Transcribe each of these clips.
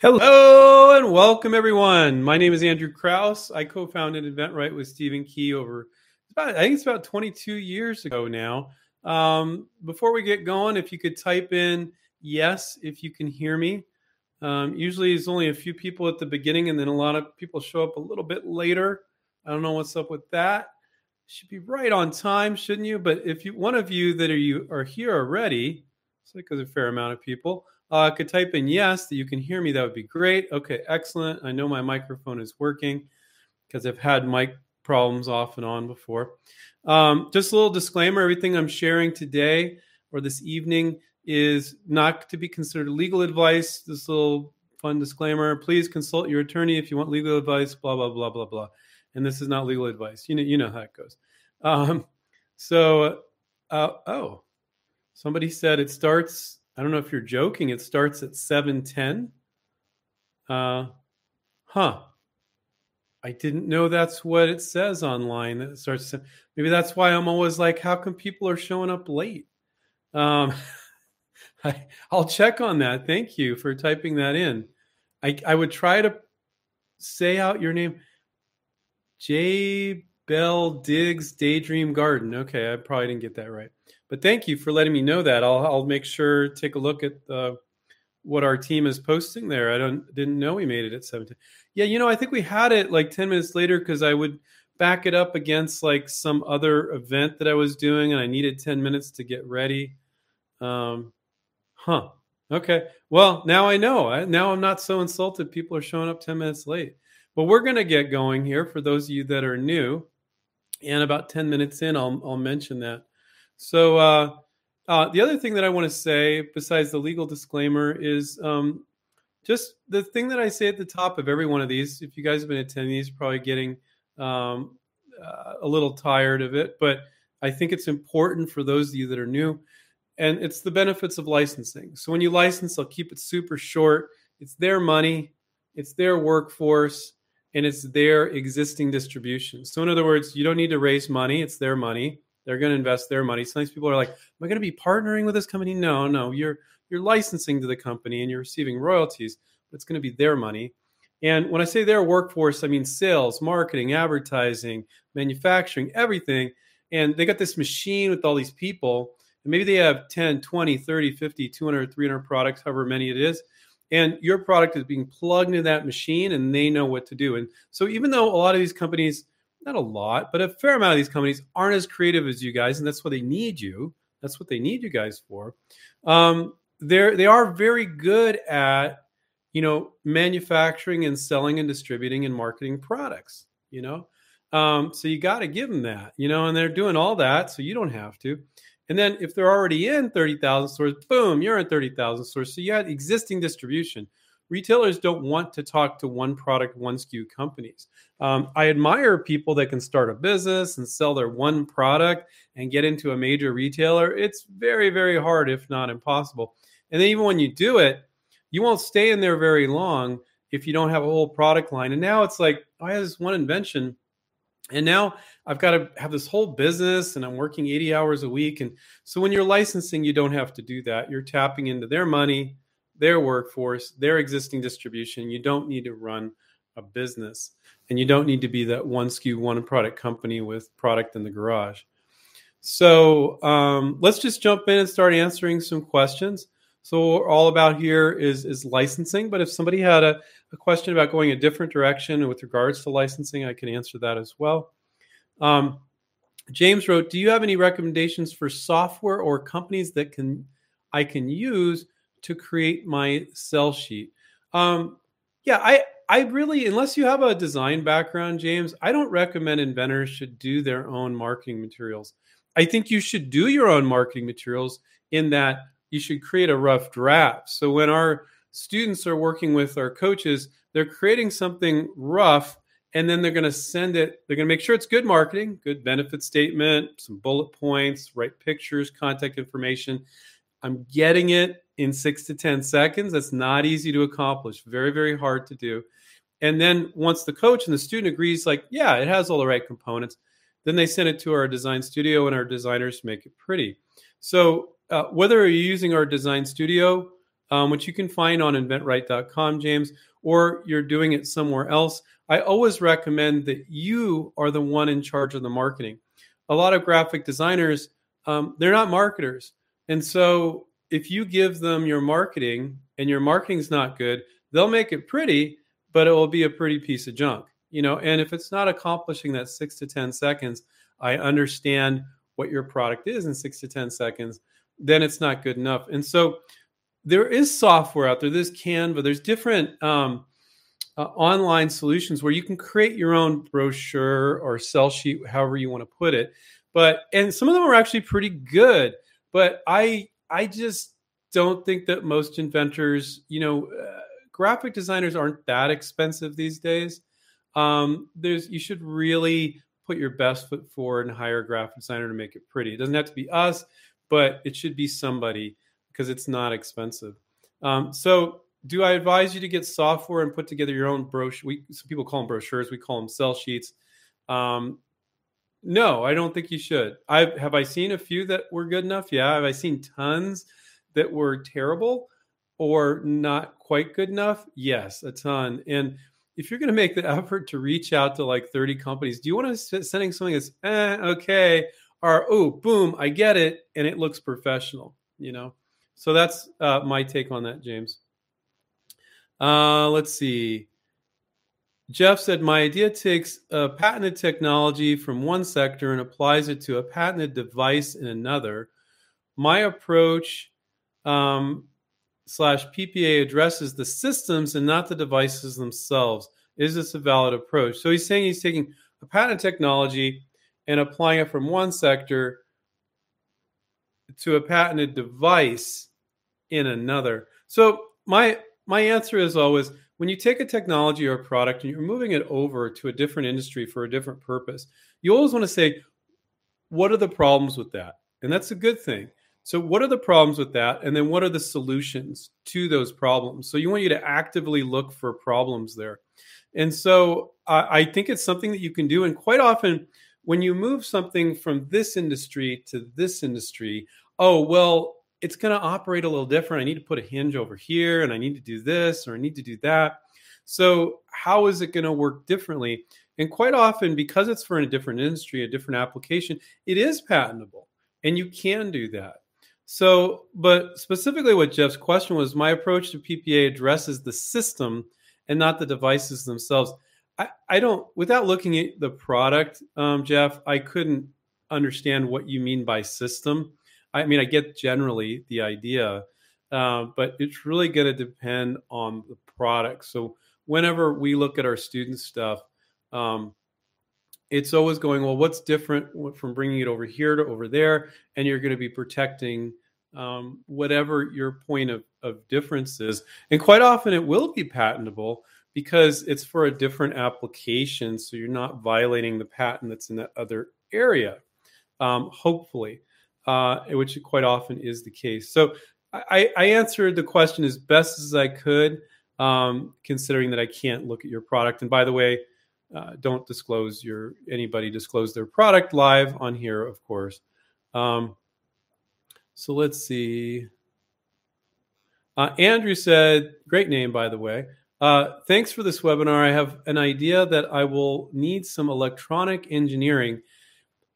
Hello and welcome, everyone. My name is Andrew Krauss. I co-founded inventRight with Stephen Key over about, I think it's about 22 years ago now. Um, before we get going, if you could type in yes if you can hear me. Um, usually, it's only a few people at the beginning, and then a lot of people show up a little bit later. I don't know what's up with that. Should be right on time, shouldn't you? But if you one of you that are you are here already, it's like there's a fair amount of people uh, could type in yes that you can hear me, that would be great. Okay, excellent. I know my microphone is working because I've had mic problems off and on before. Um, just a little disclaimer everything I'm sharing today or this evening is not to be considered legal advice. This little fun disclaimer please consult your attorney if you want legal advice, blah, blah, blah, blah, blah. And this is not legal advice. You know, you know how it goes. Um, so, uh, oh, somebody said it starts I don't know if you're joking. It starts at 710. Uh, huh. I didn't know that's what it says online. That starts. Maybe that's why I'm always like, how come people are showing up late? Um, I, will check on that. Thank you for typing that in. I, I would try to say out your name. J Bell Diggs Daydream Garden. Okay, I probably didn't get that right. But thank you for letting me know that. I'll, I'll make sure take a look at uh, what our team is posting there. I don't didn't know we made it at 17. Yeah, you know, I think we had it like 10 minutes later because I would back it up against like some other event that I was doing and I needed 10 minutes to get ready. Um, huh. Okay. Well, now I know. I, now I'm not so insulted. People are showing up 10 minutes late. But we're going to get going here for those of you that are new. And about 10 minutes in, I'll, I'll mention that. So uh, uh, the other thing that I want to say, besides the legal disclaimer, is um, just the thing that I say at the top of every one of these. If you guys have been attending these, probably getting um, uh, a little tired of it, but I think it's important for those of you that are new, and it's the benefits of licensing. So when you license, I'll keep it super short. It's their money, it's their workforce, and it's their existing distribution. So in other words, you don't need to raise money; it's their money they're going to invest their money. Sometimes people are like, "Am I going to be partnering with this company?" No, no. You're you're licensing to the company and you're receiving royalties, but it's going to be their money. And when I say their workforce, I mean sales, marketing, advertising, manufacturing, everything. And they got this machine with all these people. And maybe they have 10, 20, 30, 50, 200, 300 products, however many it is. And your product is being plugged into that machine and they know what to do. And so even though a lot of these companies not a lot, but a fair amount of these companies aren't as creative as you guys, and that's why they need you. That's what they need you guys for. Um, they're they are very good at you know manufacturing and selling and distributing and marketing products. You know, um, so you got to give them that. You know, and they're doing all that, so you don't have to. And then if they're already in thirty thousand stores, boom, you're in thirty thousand stores. So you had existing distribution retailers don't want to talk to one product, one SKU companies. Um, I admire people that can start a business and sell their one product and get into a major retailer. It's very, very hard, if not impossible. And then even when you do it, you won't stay in there very long if you don't have a whole product line. And now it's like, oh, I have this one invention. And now I've got to have this whole business and I'm working 80 hours a week. And so when you're licensing, you don't have to do that. You're tapping into their money their workforce, their existing distribution. You don't need to run a business and you don't need to be that one SKU, one product company with product in the garage. So um, let's just jump in and start answering some questions. So all about here is is licensing. But if somebody had a, a question about going a different direction with regards to licensing, I can answer that as well. Um, James wrote, "Do you have any recommendations for software or companies that can I can use to create my sell sheet. Um, yeah, I I really, unless you have a design background, James, I don't recommend inventors should do their own marketing materials. I think you should do your own marketing materials in that you should create a rough draft. So when our students are working with our coaches, they're creating something rough and then they're going to send it they're going to make sure it's good marketing good benefit statement some bullet points right pictures contact information i'm getting it in six to 10 seconds. That's not easy to accomplish, very, very hard to do. And then once the coach and the student agrees, like, yeah, it has all the right components, then they send it to our design studio and our designers make it pretty. So uh, whether you're using our design studio um, which you can find on inventright.com, James, or you're doing it somewhere else, I always recommend that you are the one in charge of the marketing. A lot of graphic designers, um, they're not marketers. And so if you give them your marketing and your marketing's not good, they'll make it pretty, but it will be a pretty piece of junk. You know, and if it's not accomplishing that six to 10 seconds, I understand what your product is in six to 10 seconds, then it's not good enough. And so there is software out there. There's Canva. There's different um, uh, online solutions where you can create your own brochure or sell sheet, however you want to put it. But and some of them are actually pretty good. But I I just don't think that most inventors, you know, uh, graphic designers aren't that expensive these days. Um, there's you should really put your best foot forward and hire a graphic designer to make it pretty. It doesn't have to be us, but it should be somebody because it's not expensive. Um, so, do I advise you to get software and put together your own brochure? We, some people call them brochures. We call them sell sheets. Um, no, I don't think you should. I have I seen a few that were good enough. Yeah, have I seen tons that were terrible or not quite good enough? Yes, a ton. And if you're going to make the effort to reach out to like 30 companies, do you want to sending something that's eh, okay or oh boom, I get it, and it looks professional, you know? So that's uh, my take on that, James. Uh, let's see. Jeff said, My idea takes a patented technology from one sector and applies it to a patented device in another. My approach um, slash PPA addresses the systems and not the devices themselves. Is this a valid approach? So he's saying he's taking a patented technology and applying it from one sector to a patented device in another. So my my answer is always when you take a technology or a product and you're moving it over to a different industry for a different purpose, you always want to say, what are the problems with that? And that's a good thing. So, what are the problems with that? And then, what are the solutions to those problems? So, you want you to actively look for problems there. And so, I think it's something that you can do. And quite often, when you move something from this industry to this industry, oh, well, it's going to operate a little different. I need to put a hinge over here and I need to do this or I need to do that. So, how is it going to work differently? And quite often, because it's for a different industry, a different application, it is patentable and you can do that. So, but specifically, what Jeff's question was my approach to PPA addresses the system and not the devices themselves. I, I don't, without looking at the product, um, Jeff, I couldn't understand what you mean by system. I mean, I get generally the idea, uh, but it's really going to depend on the product. So whenever we look at our student stuff, um, it's always going well. What's different from bringing it over here to over there? And you're going to be protecting um, whatever your point of, of difference is. And quite often, it will be patentable because it's for a different application. So you're not violating the patent that's in that other area, um, hopefully uh, which quite often is the case. So I, I, answered the question as best as I could, um, considering that I can't look at your product. And by the way, uh, don't disclose your anybody disclose their product live on here, of course. Um, so let's see. Uh, Andrew said, "Great name, by the way." Uh, thanks for this webinar. I have an idea that I will need some electronic engineering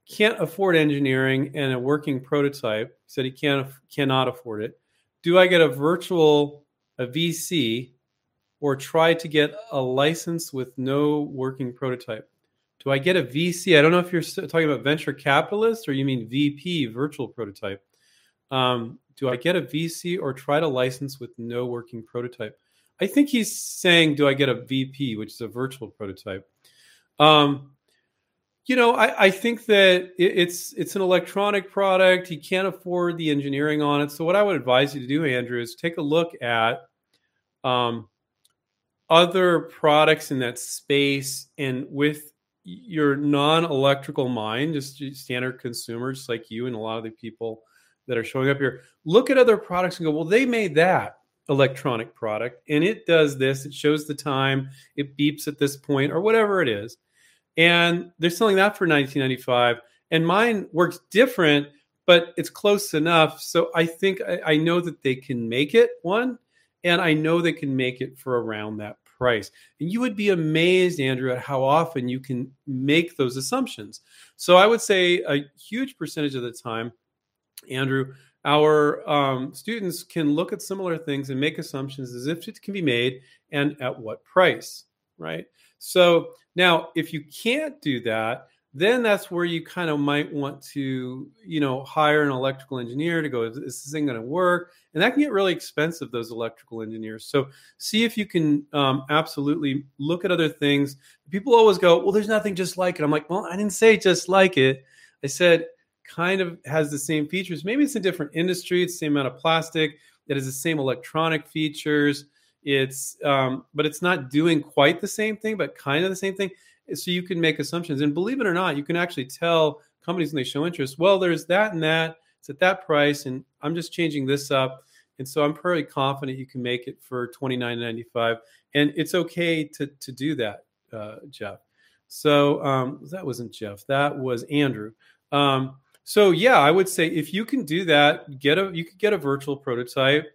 can't afford engineering and a working prototype. Said he can't cannot afford it. Do I get a virtual a VC or try to get a license with no working prototype? Do I get a VC? I don't know if you're talking about venture capitalist or you mean VP, virtual prototype. Um, do I get a VC or try to license with no working prototype? I think he's saying, do I get a VP, which is a virtual prototype? Um, you know, I, I think that it, it's it's an electronic product. He can't afford the engineering on it. So what I would advise you to do, Andrew, is take a look at um, other products in that space, and with your non-electrical mind, just standard consumers like you and a lot of the people that are showing up here, look at other products and go, well, they made that electronic product, and it does this. It shows the time. It beeps at this point, or whatever it is and they're selling that for 1995 and mine works different but it's close enough so i think I, I, know that they can make it one and I know they can make it for around that price. And you would be amazed, Andrew, at how often you can make those assumptions. So I would say a huge percentage of the time, Andrew, our um, students can look at similar things and make assumptions as if it can be made and at what price, right? So now, if you can't do that, then that's where you kind of might want to, you know, hire an electrical engineer to go, is this thing going to work? And that can get really expensive, those electrical engineers. So see if you can um, absolutely look at other things. People always go, well, there's nothing just like it. I'm like, well, I didn't say just like it. I said kind of has the same features. Maybe it's a different industry, it's the same amount of plastic, it has the same electronic features. It's, um, but it's not doing quite the same thing, but kind of the same thing so you can make assumptions. And believe it or not, you can actually tell companies when they show interest, well, there's that and that. It's at that price, and I'm just changing this up. And so I'm pretty confident you can make it for $29.95. And it's okay to, to do that, uh, Jeff. So um, that wasn't Jeff, that was Andrew. Um, so yeah, I would say if you can do that, get a you could get a virtual prototype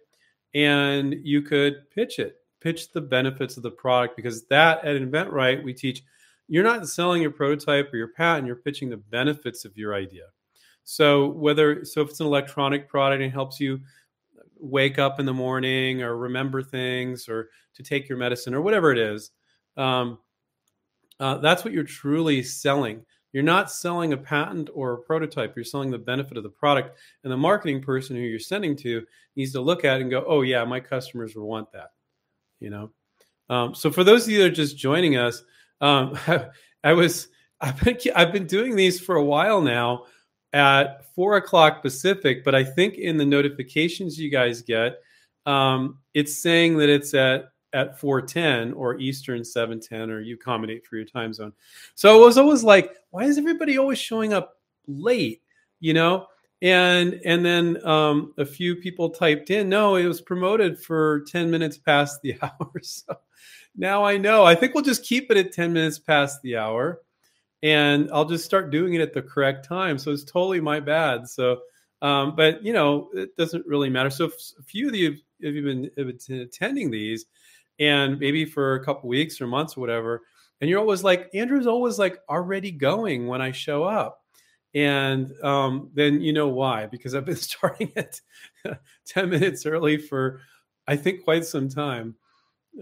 and you could pitch it, pitch the benefits of the product because that at InventRight we teach you're not selling your prototype or your patent, you're pitching the benefits of your idea. So whether so if it's an electronic product and helps you wake up in the morning or remember things or to take your medicine or whatever it is, um, uh, that's what you're truly selling. You're not selling a patent or a prototype. You're selling the benefit of the product. And the marketing person who you're sending to needs to look at it and go, "Oh yeah, my customers will want that." You know. Um, so for those of you that are just joining us, um, I, was I've been I've been doing these for a while now at four o'clock Pacific, but I think in the notifications you guys get, um, it's saying that it's at at 410 or Eastern 710 or you accommodate for your time zone. So it was always like, why is everybody always showing up late? You know? And and then um, a few people typed in, no, it was promoted for 10 minutes past the hour. So now I know. I think we'll just keep it at 10 minutes past the hour and I'll just start doing it at the correct time. So it's totally my bad. So, um, but you know, it doesn't really matter. So if a few of you have you been, have been attending these and maybe for a couple weeks or months or whatever, and you're always like, Andrew's always like already going when I show up. And um, then you know why, because I've been starting it 10 minutes early for, I think, quite some time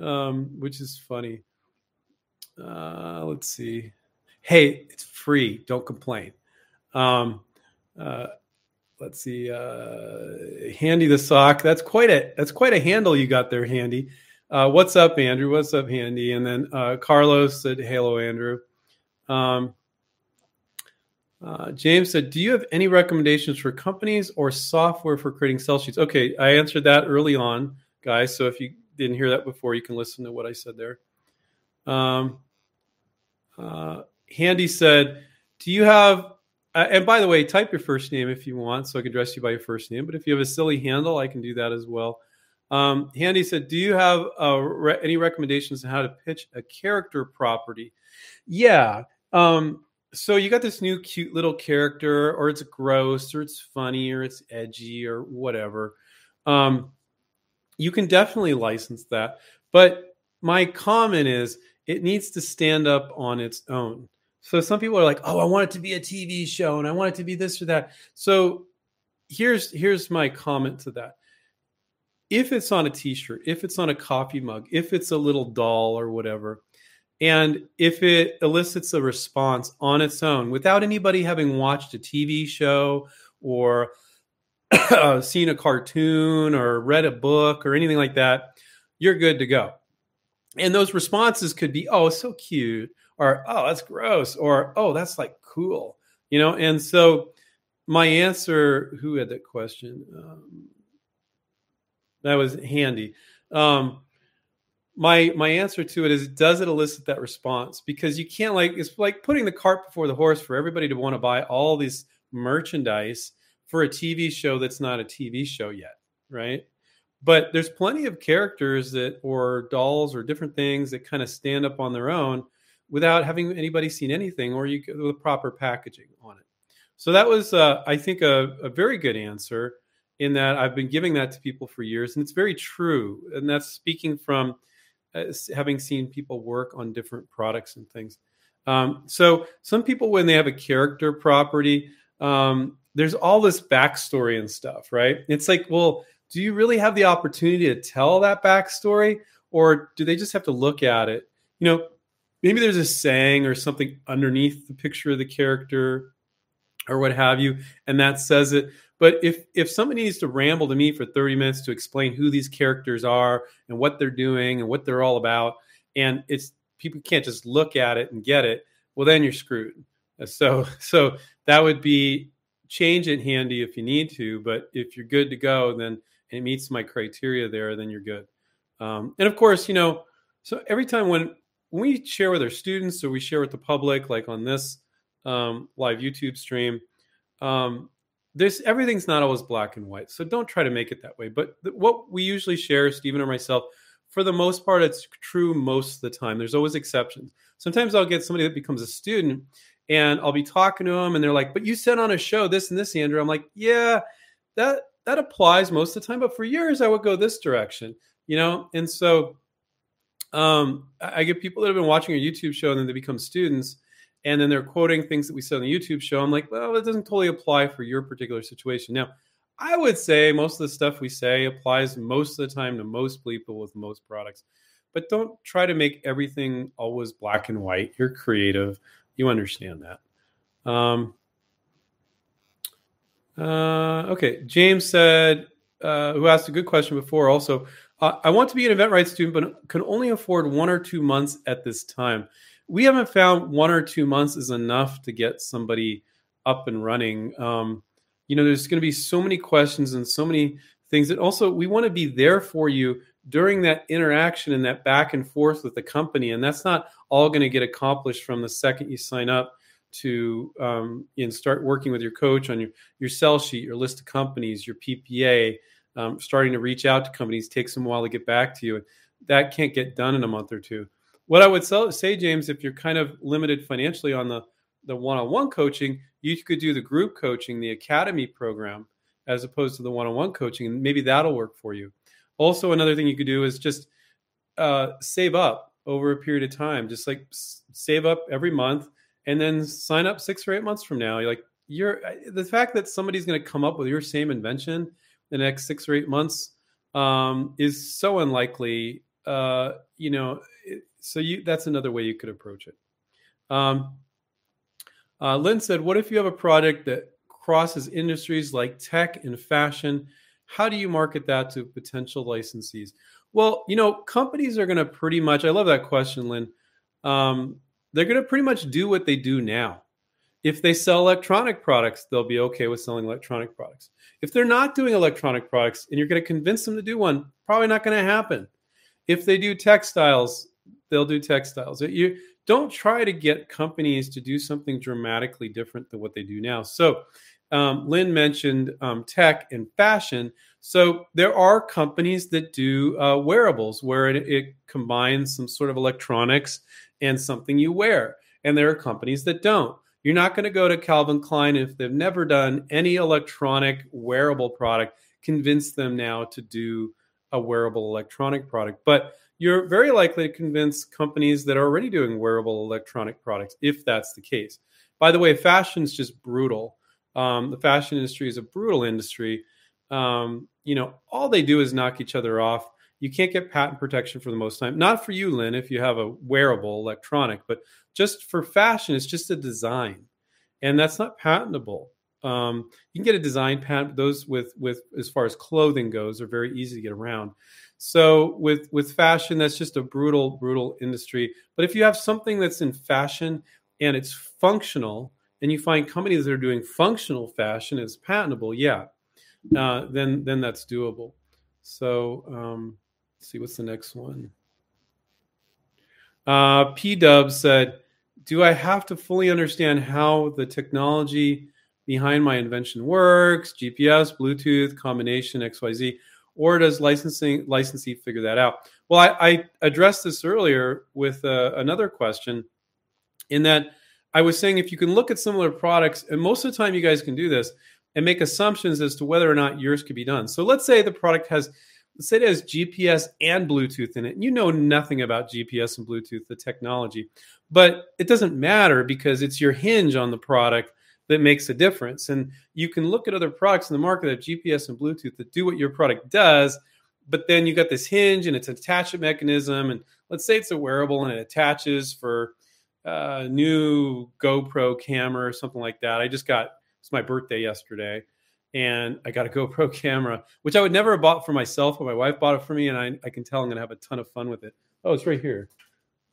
um, which is funny. Uh, let's see. Hey, it's free. Don't complain. Um, uh, let's see. Uh, Handy the sock. That's quite a that's quite a handle you got there, Handy. Uh, what's up, Andrew? What's up, Handy? And then uh, Carlos said, "Hello, Andrew." Um, uh, James said, "Do you have any recommendations for companies or software for creating sell sheets?" Okay, I answered that early on, guys. So if you didn't hear that before, you can listen to what I said there. Um, uh, Handy said, "Do you have?" Uh, and by the way, type your first name if you want, so I can address you by your first name. But if you have a silly handle, I can do that as well. Um, Handy said, "Do you have uh, re- any recommendations on how to pitch a character property?" Yeah. Um, so you got this new cute little character, or it's gross, or it's funny, or it's edgy, or whatever. Um, you can definitely license that. But my comment is it needs to stand up on its own. So some people are like, "Oh, I want it to be a TV show and I want it to be this or that." So here's here's my comment to that. If it's on a t-shirt, if it's on a coffee mug, if it's a little doll or whatever, and if it elicits a response on its own without anybody having watched a TV show or seen a cartoon or read a book or anything like that, you're good to go. And those responses could be, oh, so cute, or oh, that's gross, or oh, that's like cool, you know? And so my answer, who had that question? Um, that was handy. Um, my my answer to it is does it elicit that response because you can't like it's like putting the cart before the horse for everybody to want to buy all these merchandise for a TV show that's not a TV show yet, right? But there's plenty of characters that, or dolls, or different things that kind of stand up on their own without having anybody seen anything, or you with proper packaging on it. So that was, uh, I think, a, a very good answer. In that I've been giving that to people for years, and it's very true. And that's speaking from uh, having seen people work on different products and things. Um, so some people, when they have a character property, um, there's all this backstory and stuff, right? It's like, well, do you really have the opportunity to tell that backstory, or do they just have to look at it? You know, maybe there's a saying or something underneath the picture of the character or what have you, and that says it. But if if somebody needs to ramble to me for 30 minutes to explain who these characters are and what they're doing and what they're all about, and it's people can't just look at it and get it, well then you're screwed. So so that would be change it handy if you need to, but if you're good to go, then it meets my criteria there, then you're good. Um, and of course, you know, so every time when when we share with our students or we share with the public, like on this um, live YouTube stream, um, this everything's not always black and white. So don't try to make it that way. But th- what we usually share, Stephen or myself, for the most part, it's true most of the time. There's always exceptions. Sometimes I'll get somebody that becomes a student and I'll be talking to them and they're like, but you said on a show this and this, Andrew. I'm like, yeah, that that applies most of the time. But for years, I would go this direction, you know? And so um, I get people that have been watching a YouTube show and then they become students and then they're quoting things that we said on the YouTube show. I'm like, well, it doesn't totally apply for your particular situation. Now, I would say most of the stuff we say applies most of the time to most people with most products. But don't try to make everything always black and white. You're creative. You understand that. Um, uh, okay. James said, uh, who asked a good question before also, uh, I want to be an inventRight student, but can only afford one or two months at this time we haven't found one or two months is enough to get somebody up and running. Um, you know, there's going to be so many questions and so many things that also we want to be there for you during that interaction and that back and forth with the company. And that's not all going to get accomplished from the second you sign up to um, and start working with your coach on your, your sell sheet, your list of companies, your PPA, um, starting to reach out to companies takes them a while to get back to you. That can't get done in a month or two what I would say, James, if you're kind of limited financially on the the one-on-one coaching, you could do the group coaching, the academy program, as opposed to the one-on-one coaching, and maybe that'll work for you. Also, another thing you could do is just uh, save up over a period of time, just like save up every month, and then sign up six or eight months from now. You're like you're the fact that somebody's going to come up with your same invention the next six or eight months um, is so unlikely. Uh, you know, so you that's another way you could approach it. Um, uh, Lynn said, "What if you have a product that crosses industries like tech and fashion? How do you market that to potential licensees?" Well, you know, companies are going to pretty much. I love that question, Lynn. Um, they're going to pretty much do what they do now. If they sell electronic products, they'll be okay with selling electronic products. If they're not doing electronic products and you're going to convince them to do one, probably not going to happen. If they do textiles, they'll do textiles. You don't try to get companies to do something dramatically different than what they do now. So, um, Lynn mentioned um, tech and fashion. So there are companies that do uh, wearables where it, it, combines some sort of electronics and something you wear. And there are companies that don't. You're not going to go to Calvin Klein if they've never done any electronic wearable product, convince them now to do a wearable electronic product. But you're very likely to convince companies that are already doing wearable electronic products if that's the case. By the way, fashion is just brutal. Um, the fashion industry is a brutal industry. Um, you know, all they do is knock each other off. You can't get patent protection for the most time. Not for you, Lynn, if you have a wearable electronic, but just for fashion, it's just a design, and that's not patentable. Um, you can get a design patent. Those with with as far as clothing goes are very easy to get around. So with with fashion, that's just a brutal, brutal industry. But if you have something that's in fashion and it's functional, and you find companies that are doing functional fashion is patentable, yeah, uh, then then that's doable. So um, let's see what's the next one. Uh, P Dub said, "Do I have to fully understand how the technology behind my invention works? GPS, Bluetooth, combination, X, Y, Z." or does licensing licensee figure that out? Well, I, I addressed this earlier with uh, another question, in that I was saying if you can look at similar products, and most of the time you guys can do this, and make assumptions as to whether or not yours could be done. So let's say the product has let's say it has GPS and Bluetooth in it. And you know nothing about GPS and Bluetooth, the technology, but it doesn't matter because it's your hinge on the product that makes a difference. And you can look at other products in the market that GPS and Bluetooth that do what your product does, but then you got this hinge and it's attachment mechanism. And let's say it's a wearable and it attaches for a new GoPro camera or something like that. I just got it's my birthday yesterday and I got a GoPro camera, which I would never have bought for myself, but my wife bought it for me, and I, I can tell I'm going to have a ton of fun with it. Oh, it's right here.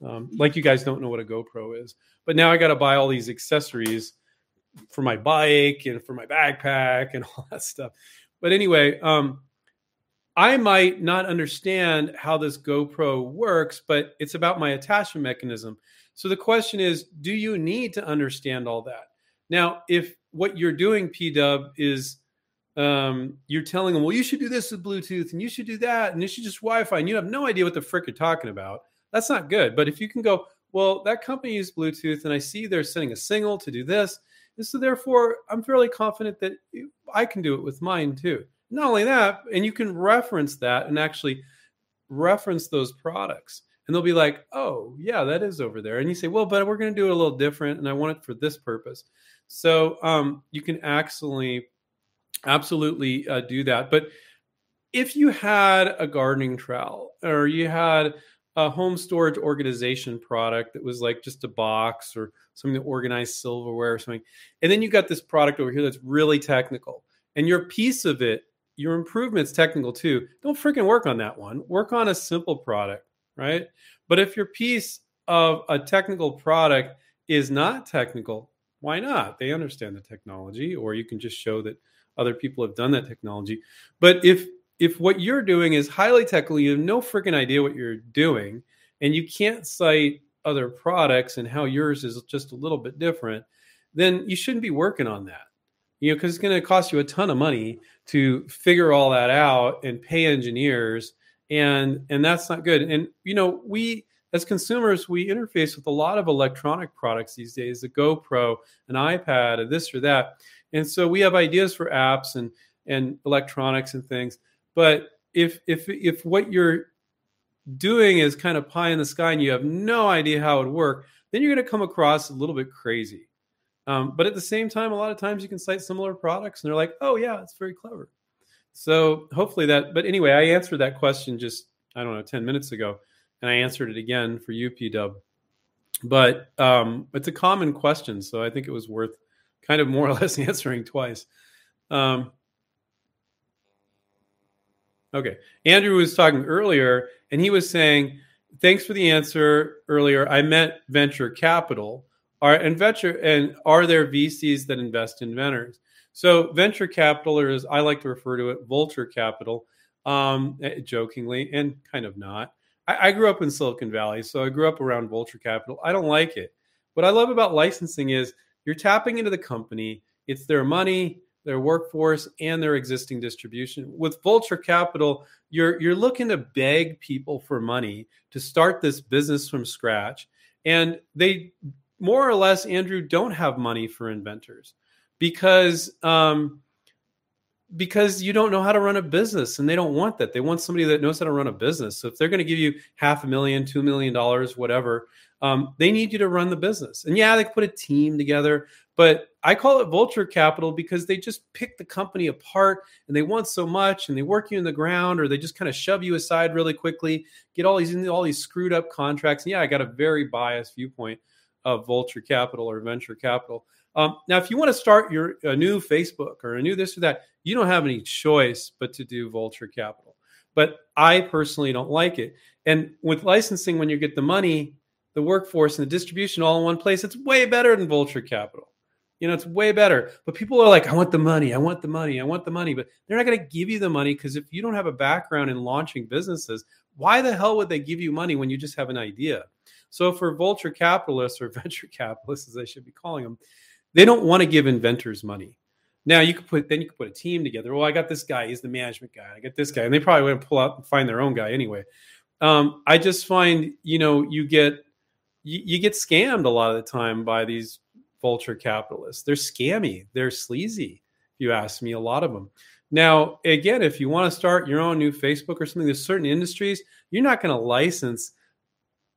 Um, like you guys don't know what a GoPro is, but now I got to buy all these accessories for my bike and for my backpack and all that stuff. But anyway, um, I might not understand how this GoPro works, but it's about my attachment mechanism. So the question is, do you need to understand all that? Now, if what you're doing, PW, is um, you're telling them, well, you should do this with Bluetooth and you should do that and you should just Wi-Fi, and you have no idea what the frick you're talking about. That's not good. But if you can go, well, that company uses Bluetooth, and I see they're sending a signal to do this, and so therefore I'm fairly confident that I can do it with mine too. Not only that, and you can reference that and actually reference those products. And they'll be like, oh, yeah, that is over there. And you say, well, but we're going to do it a little different, and I want it for this purpose. So um, you can actually absolutely uh, do that. But if you had a gardening trowel or you had a home storage organization product that was like just a box or something to organize silverware or something, and then you got this product over here that's really technical, and your piece of it, your improvement's technical too. Don't freaking work on that one. Work on a simple product, right? But if your piece of a technical product is not technical, why not? They understand the technology, or you can just show that other people have done that technology. But if if what you're doing is highly technical, you have no freaking idea what you're doing, and you can't cite other products and how yours is just a little bit different, then you shouldn't be working on that. You know, because it's going to cost you a ton of money to figure all that out and pay engineers, and and that's not good. And you know, we as consumers, we interface with a lot of electronic products these days, a GoPro, an iPad, a this or that. And so we have ideas for apps and and electronics and things. But if if if what you're doing is kind of pie in the sky and you have no idea how it would work, then you're going to come across a little bit crazy. Um, but at the same time, a lot of times you can cite similar products and they're like, oh, yeah, it's very clever. So hopefully that, but anyway, I answered that question just, I don't know, 10 minutes ago, and I answered it again for you, PW. But um, it's a common question. So I think it was worth kind of more or less answering twice. Um, okay. Andrew was talking earlier, and he was saying, Thanks for the answer earlier. I meant venture capital. Are and venture and are there VCs that invest in inventors? So venture capital, or as I like to refer to it, vulture capital, um, eh, jokingly and kind of not. I, I grew up in Silicon Valley, so I grew up around vulture capital. I don't like it. What I love about licensing is you're tapping into the company, it's their money, their workforce, and their existing distribution. With Vulture Capital, you're you're looking to beg people for money to start this business from scratch. And they more or less, Andrew, don't have money for inventors because um, because you don't know how to run a business and they don't want that. They want somebody that knows how to run a business. So if they're going to give you half a million, two million dollars, whatever, um, they need you to run the business. And yeah, they put a team together, but I call it vulture capital because they just pick the company apart and they want so much and they work you in the ground or they just kind of shove you aside really quickly, get all these all these screwed up contracts. And yeah, I got a very biased viewpoint of vulture capital or venture capital. Um, now, if you want to start your a new Facebook or a new this or that, you don't have any choice but to do vulture capital. But I personally don't like it. And with licensing, when you get the money, the workforce and the distribution all in one place, it's way better than vulture capital. You know, it's way better. But people are like, I want the money, I want the money, I want the money. But they're not going to give you the money because if you don't have a background in launching businesses, why the hell would they give you money when you just have an idea? So for vulture capitalists or venture capitalists, as I should be calling them, they don't want to give inventors money. Now you could put then you could put a team together. Well, I got this guy, he's the management guy. I got this guy, and they probably wouldn't pull out and find their own guy anyway. Um, I just find you know you get you, you get scammed a lot of the time by these vulture capitalists. They're scammy. They're sleazy. If you ask me, a lot of them. Now, again, if you want to start your own new Facebook or something, there's certain industries you're not going to license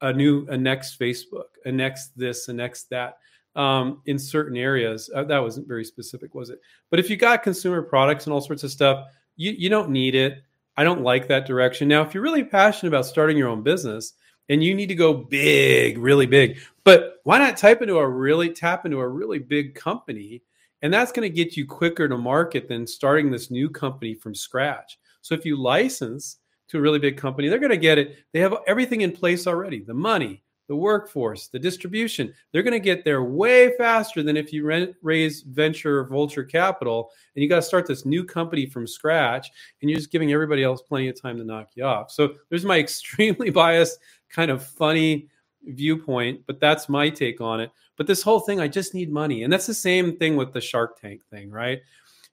a new a next Facebook, a next this, a next that um, in certain areas. Uh, that wasn't very specific, was it? But if you got consumer products and all sorts of stuff, you you don't need it. I don't like that direction. Now, if you're really passionate about starting your own business and you need to go big, really big, but why not type into a really tap into a really big company? And that's going to get you quicker to market than starting this new company from scratch. So if you license to a really big company, they're going to get it. They have everything in place already the money, the workforce, the distribution. They're going to get there way faster than if you rent, raise venture vulture capital and you got to start this new company from scratch and you're just giving everybody else plenty of time to knock you off. So there's my extremely biased, kind of funny viewpoint, but that's my take on it. But this whole thing, I just need money. And that's the same thing with the Shark Tank thing, right?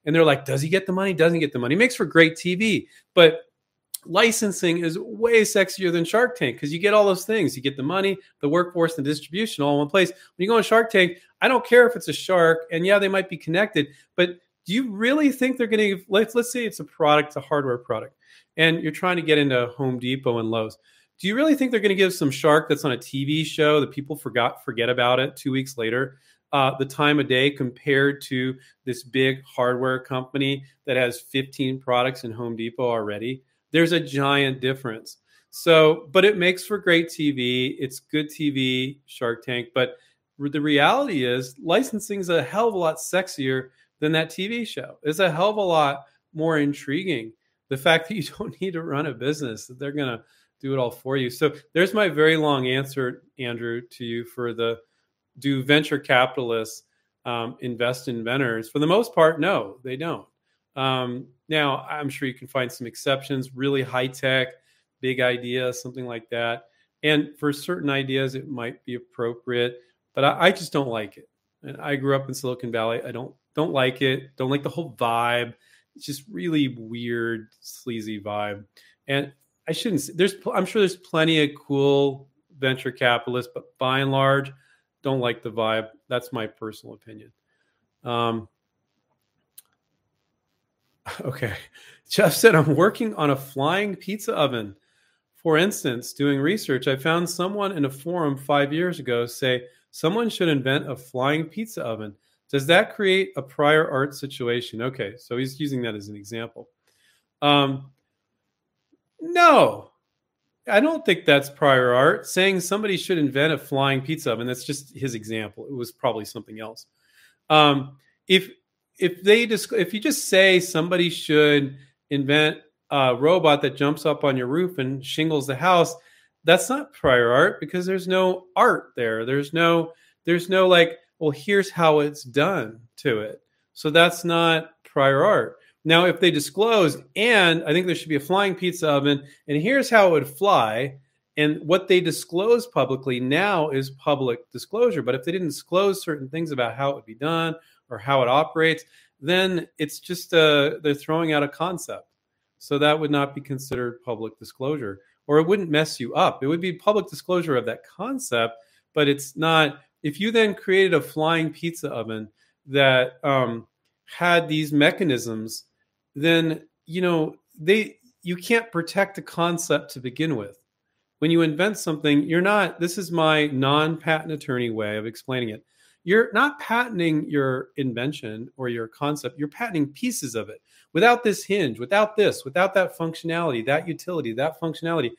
And they're like, does he get the money? Doesn't get the money? Makes for great TV. But licensing is way sexier than Shark Tank because you get all those things. You get the money, the workforce, the distribution all in one place. When you go on Shark Tank, I don't care if it's a shark, and yeah, they might be connected, but do you really think they're going to let's let's say it's a product, a hardware product, and you're trying to get into Home Depot and Lowe's? Do you really think they're going to give some shark that's on a TV show that people forgot forget about it two weeks later? Uh, the time of day compared to this big hardware company that has 15 products in Home Depot already there's a giant difference. So, but it makes for great TV. It's good TV, Shark Tank. But the reality is, licensing is a hell of a lot sexier than that TV show. It's a hell of a lot more intriguing. The fact that you don't need to run a business, that they're going to do it all for you. So, there's my very long answer, Andrew, to you for the do venture capitalists um, invest in inventors? For the most part, no, they don't. Um, now, I'm sure you can find some exceptions, really high tech, big ideas, something like that. And for certain ideas, it might be appropriate, but I, I just don't like it. And I grew up in Silicon Valley. I don't don't like it. Don't like the whole vibe. It's just really weird, sleazy vibe. And I shouldn't. There's. I'm sure there's plenty of cool venture capitalists, but by and large, don't like the vibe. That's my personal opinion. Um, Okay. Jeff said, I'm working on a flying pizza oven. For instance, doing research, I found someone in a forum five years ago say someone should invent a flying pizza oven. Does that create a prior art situation? Okay, so he's using that as an example. Um, no, I don't think that's prior art. Saying somebody should invent a flying pizza oven, that's just his example. It was probably something else. Um, if if they just if you just say somebody should invent a robot that jumps up on your roof and shingles the house, that's not prior art because there's no art there. There's no there's no like, well, here's how it's done to it. So that's not prior art. Now, if they disclose, and I think there should be a flying pizza oven, and here's how it would fly, and what they disclose publicly now is public disclosure. But if they didn't disclose certain things about how it would be done or how it operates, then it's just uh, they're throwing out a concept. So that would not be considered public disclosure, or it wouldn't mess you up. It would be public disclosure of that concept, but it's not. If you then created a flying pizza oven that um, had these mechanisms, then you know they you can't protect a concept to begin with. When you invent something, you're not. This is my non-patent attorney way of explaining it you're not patenting your invention or your concept, you're patenting pieces of it. Without this hinge, without this, without that functionality, that utility, that functionality,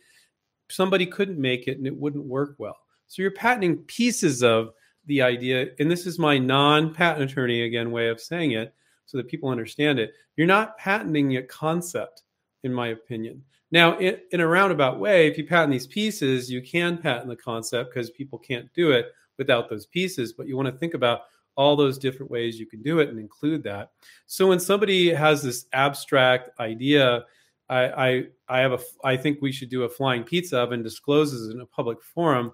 somebody couldn't make it and it wouldn't work well. So you're patenting pieces of the idea. And this is my non patent attorney, again, way of saying it so that people understand it. You're not patenting a concept, in my opinion. Now, in, in a roundabout way, if you patent these pieces, you can patent the concept because people can't do it without those pieces, but you want to think about all those different ways you can do it and include that. So when somebody has this abstract idea, I, I, I have a I think we should do a flying pizza oven discloses in a public forum.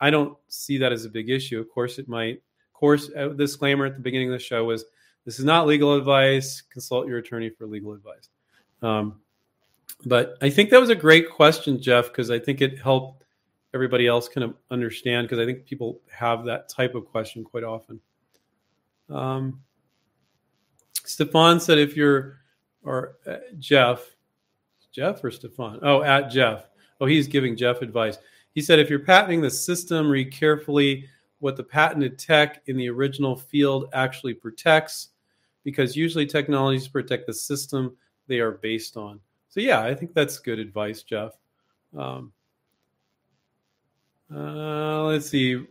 I don't see that as a big issue. Of course, it might. Of course, a uh, disclaimer at the beginning of the show was this is not legal advice. Consult your attorney for legal advice. Um, but I think that was a great question, Jeff, because I think it helped everybody else kind of understand because I think people have that type of question quite often. Um, Stefan said if you're, or uh, Jeff, Jeff or Stefan? Oh, at Jeff. Oh, he's giving Jeff advice. He said if you're patenting the system, read carefully what the patented tech in the original field actually protects, because usually technologies protect the system they are based on. So, yeah, I think that's good advice, Jeff. Um, uh, let's see.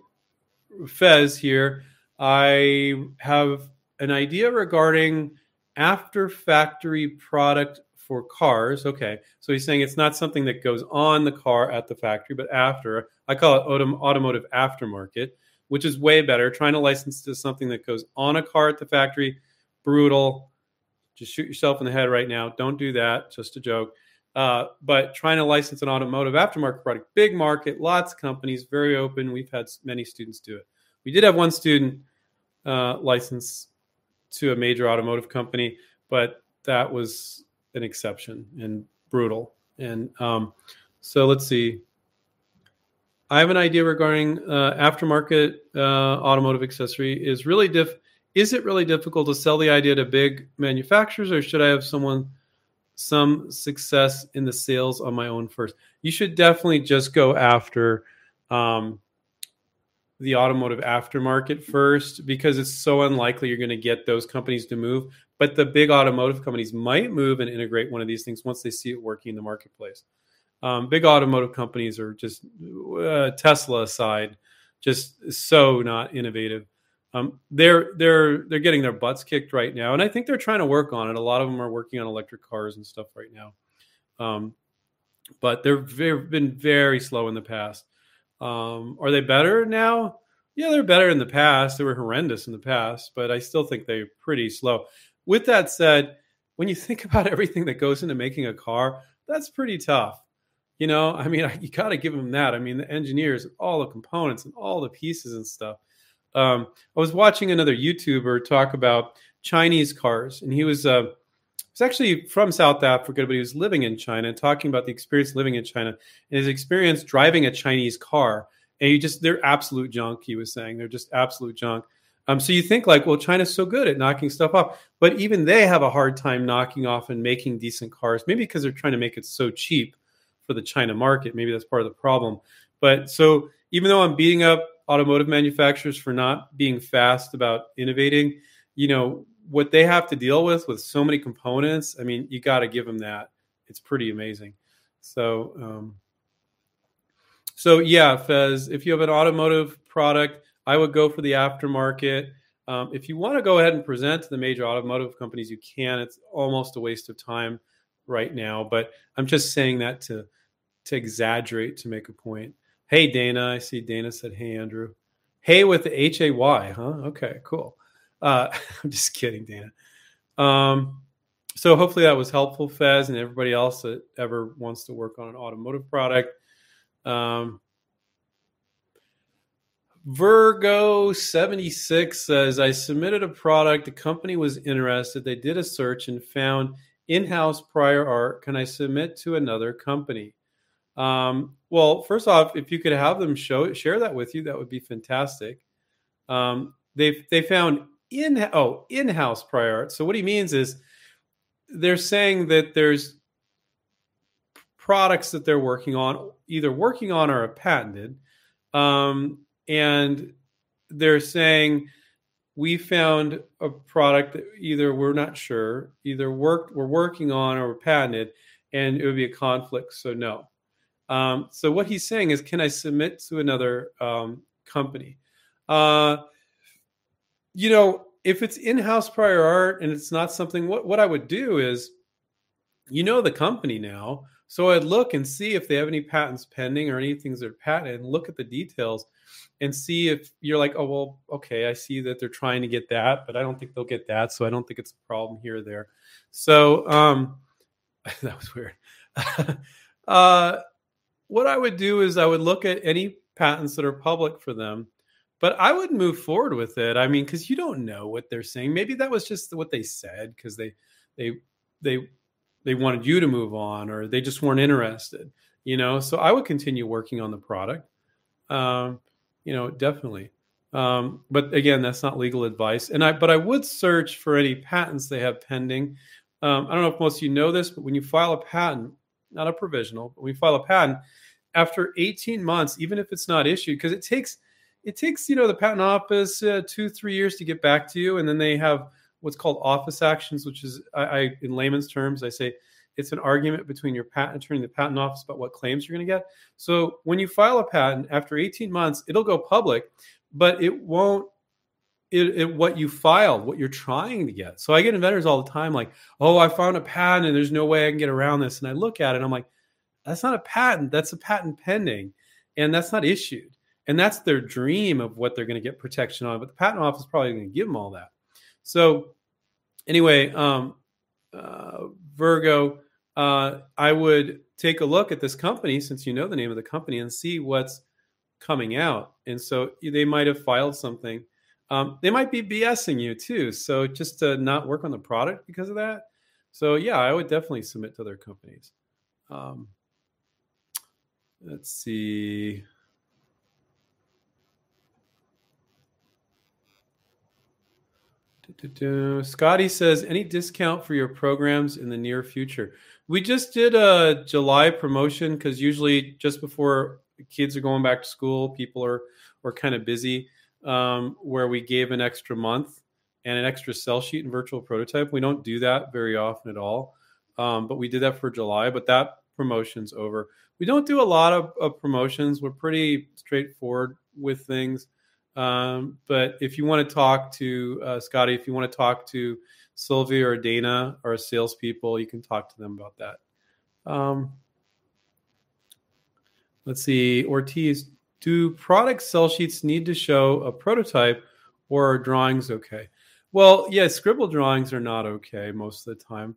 Fez here. I have an idea regarding after factory product for cars. Okay. So he's saying it's not something that goes on the car at the factory, but after. I call it autom- automotive aftermarket, which is way better. Trying to license to something that goes on a car at the factory, brutal. Just shoot yourself in the head right now. Don't do that. Just a joke. Uh, but trying to license an automotive aftermarket product, big market, lots of companies, very open. We've had many students do it. We did have one student uh, license to a major automotive company, but that was an exception and brutal. And um, so let's see. I have an idea regarding uh, aftermarket uh, automotive accessory. Is really diff. Is it really difficult to sell the idea to big manufacturers, or should I have someone some success in the sales on my own first? You should definitely just go after um, the automotive aftermarket first because it's so unlikely you're going to get those companies to move. But the big automotive companies might move and integrate one of these things once they see it working in the marketplace. Um, big automotive companies are just uh, Tesla aside, just so not innovative. Um, they're they're they're getting their butts kicked right now, and I think they're trying to work on it. A lot of them are working on electric cars and stuff right now, um, but they've been very slow in the past. Um, are they better now? Yeah, they're better in the past. They were horrendous in the past, but I still think they're pretty slow. With that said, when you think about everything that goes into making a car, that's pretty tough. You know, I mean, you got to give them that. I mean, the engineers, all the components, and all the pieces and stuff. Um, I was watching another YouTuber talk about Chinese cars, and he was uh, was actually from South Africa, but he was living in China, and talking about the experience living in China and his experience driving a Chinese car. And you just they're absolute junk. He was saying they're just absolute junk. Um, so you think like, well, China's so good at knocking stuff off, but even they have a hard time knocking off and making decent cars. Maybe because they're trying to make it so cheap for the China market. Maybe that's part of the problem. But so even though I'm beating up automotive manufacturers for not being fast about innovating, you know, what they have to deal with with so many components, I mean, you got to give them that. It's pretty amazing. So, um, so yeah, Fez, if you have an automotive product, I would go for the aftermarket. Um, if you want to go ahead and present to the major automotive companies, you can. It's almost a waste of time right now, but I'm just saying that to to exaggerate to make a point. Hey, Dana, I see Dana said, "Hey, Andrew." Hey, with the H A Y, huh? Okay, cool. Uh, I'm just kidding, Dana. Um, so hopefully that was helpful, Fez, and everybody else that ever wants to work on an automotive product. Um, Virgo 76 says, I submitted a product. The company was interested. They did a search and found in house prior art. Can I submit to another company? Um, well, first off, if you could have them show share that with you, that would be fantastic. Um, they they found in oh in house prior art. So what he means is they're saying that there's products that they're working on, either working on or patented. Um, and they're saying we found a product that either we're not sure, either worked we're working on or patented, and it would be a conflict. So no. Um, so what he's saying is, can I submit to another um, company? Uh, you know, if it's in-house prior art and it's not something, what what I would do is, you know, the company now, so I'd look and see if they have any patents pending or anything that are patented, and look at the details and see if you're like, oh well, okay, I see that they're trying to get that, but I don't think they'll get that, so I don't think it's a problem here or there. So um, that was weird. uh, what I would do is I would look at any patents that are public for them, but I would move forward with it. I mean, because you don't know what they're saying. Maybe that was just what they said because they they they they wanted you to move on or they just weren't interested. You know, so I would continue working on the product. Um, you know, definitely. Um, but again, that's not legal advice. And I, but I would search for any patents they have pending. Um, I don't know if most of you know this, but when you file a patent, not a provisional, but we file a patent, after 18 months, even if it's not issued, because it takes it takes you know the patent office uh, two three years to get back to you, and then they have what's called office actions, which is I, I in layman's terms I say it's an argument between your patent attorney and the patent office about what claims you're going to get. So when you file a patent after 18 months, it'll go public, but it won't it, it, what you filed, what you're trying to get. So I get inventors all the time like, oh, I found a patent and there's no way I can get around this. And I look at it and I'm like, that's not a patent. That's a patent pending, and that's not issued. And that's their dream of what they're going to get protection on. But the patent office is probably going to give them all that. So anyway, um, uh, Virgo, uh, I would take a look at this company since you know the name of the company and see what's coming out. And so they might have filed something. Um, they might be BSing you too. So just to not work on the product because of that. So yeah, I would definitely submit to their companies. Um, let's see. Scotty says, any discount for your programs in the near future? We just did a July promotion because usually just before kids are going back to school, people are are kind of busy. Um, where we gave an extra month and an extra sell sheet and virtual prototype. We don't do that very often at all, um, but we did that for July. But that promotion's over. We don't do a lot of, of promotions. We're pretty straightforward with things. Um, but if you want to talk to uh, Scotty, if you want to talk to Sylvia or Dana or salespeople, you can talk to them about that. Um, let's see, Ortiz. Do product sell sheets need to show a prototype or are drawings okay? Well, yeah, scribble drawings are not okay most of the time.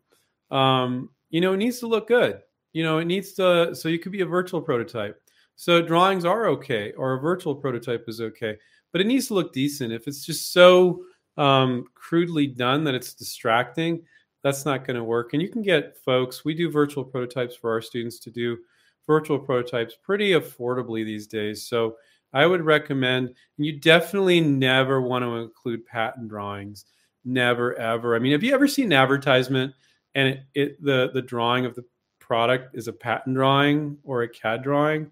Um, you know, it needs to look good. You know, it needs to, so you could be a virtual prototype. So drawings are okay, or a virtual prototype is okay but it needs to look decent. If it's just so um, crudely done that it's distracting, that's not going to work. And you can get folks, we do virtual prototypes for our students to do virtual prototypes pretty affordably these days. So I would recommend, and you definitely never want to include patent drawings. Never ever. I mean, have you ever seen an advertisement and it, it the the drawing of the product is a patent drawing or a CAD drawing?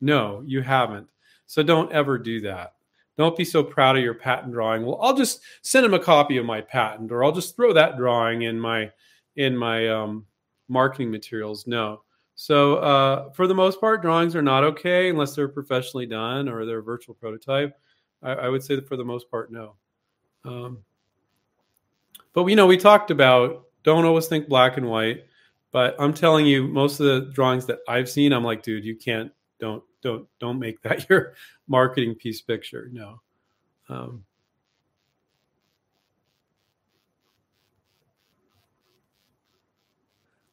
No, you haven't. So don't ever do that. Don't be so proud of your patent drawing. Well, I'll just send him a copy of my patent, or I'll just throw that drawing in my in my um, marketing materials. No. So uh, for the most part, drawings are not okay unless they're professionally done or they're a virtual prototype. I, I would say that for the most part, no. Um, but you know, we talked about don't always think black and white. But I'm telling you, most of the drawings that I've seen, I'm like, dude, you can't. Don't don't don't make that your marketing piece picture. No. Um,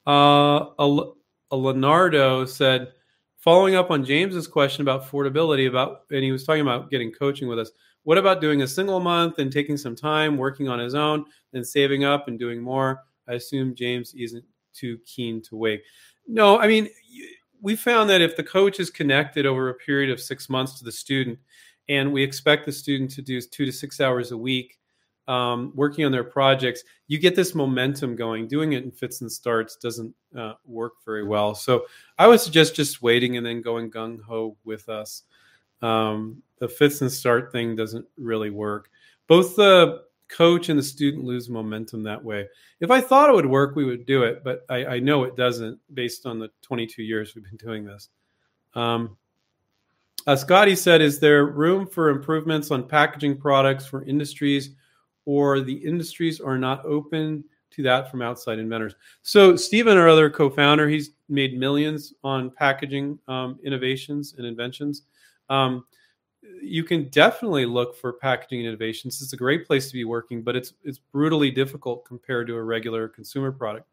uh, Leonardo said, following up on James's question about affordability, about and he was talking about getting coaching with us. What about doing a single month and taking some time working on his own, then saving up and doing more? I assume James isn't too keen to wait. No, I mean we found that if the coach is connected over a period of six months to the student, and we expect the student to do two to six hours a week um, working on their projects, you get this momentum going. Doing it in fits and starts doesn't uh, work very well. So I would suggest just waiting and then going gung ho with us. Um, the fits and start thing doesn't really work. Both the coach and the student lose momentum that way. If I thought it would work, we would do it, but I, I know it doesn't based on the 22 years we've been doing this. Um, uh, Scotty said, Is there room for improvements on packaging products for industries, or the industries are not open to that from outside inventors? So, Stephen, our other co founder, he's made millions on packaging um, innovations and inventions. Um, you can definitely look for packaging innovations. It's a great place to be working, but it's it's brutally difficult compared to a regular consumer product.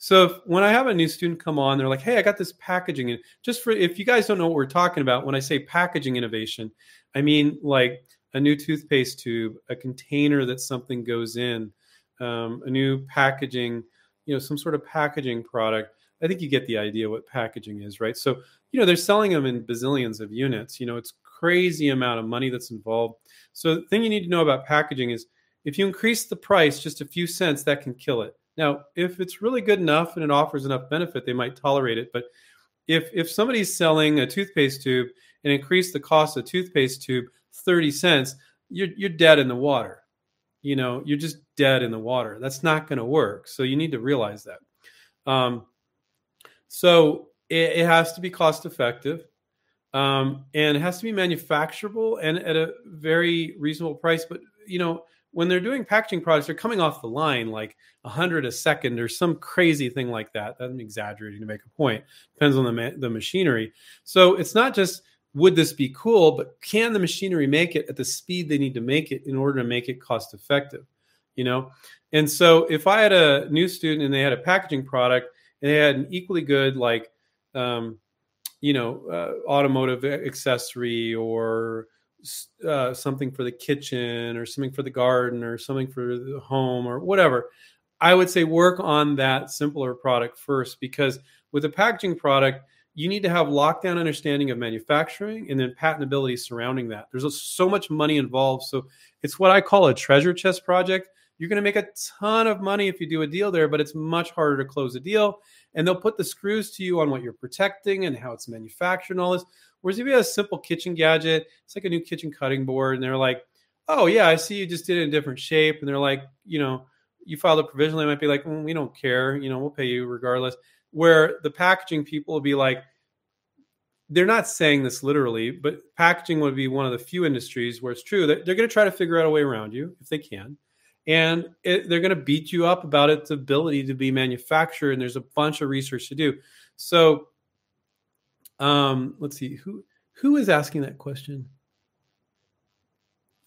So if, when I have a new student come on, they're like, "Hey, I got this packaging." And just for if you guys don't know what we're talking about, when I say packaging innovation, I mean like a new toothpaste tube, a container that something goes in, um, a new packaging, you know, some sort of packaging product. I think you get the idea what packaging is, right? So you know they're selling them in bazillions of units. You know, it's crazy amount of money that's involved. So the thing you need to know about packaging is if you increase the price just a few cents, that can kill it. Now, if it's really good enough and it offers enough benefit, they might tolerate it. But if if somebody's selling a toothpaste tube and increase the cost of toothpaste tube 30 cents, you're you're dead in the water. You know, you're just dead in the water. That's not going to work. So you need to realize that. Um, so it, it has to be cost effective. Um, and it has to be manufacturable and at a very reasonable price. But you know, when they're doing packaging products, they're coming off the line like a hundred a second or some crazy thing like that. I'm exaggerating to make a point. Depends on the ma- the machinery. So it's not just would this be cool, but can the machinery make it at the speed they need to make it in order to make it cost effective? You know, and so if I had a new student and they had a packaging product and they had an equally good like um, you know uh, automotive accessory or uh, something for the kitchen or something for the garden or something for the home or whatever i would say work on that simpler product first because with a packaging product you need to have lockdown understanding of manufacturing and then patentability surrounding that. There's so much money involved. So it's what i call a treasure chest project. You're going to make a ton of money if you do a deal there but it's much harder to close a deal. And they'll put the screws to you on what you're protecting and how it's manufactured and all this. Whereas if you have a simple kitchen gadget, it's like a new kitchen cutting board, and they're like, "Oh yeah, I see you just did it in a different shape," and they're like, you know, you filed a provisional, they might be like, mm, "We don't care, you know, we'll pay you regardless." Where the packaging people will be like, they're not saying this literally, but packaging would be one of the few industries where it's true that they're going to try to figure out a way around you if they can. And it, they're going to beat you up about its ability to be manufactured and there's a bunch of research to do. So um, let's see who who is asking that question?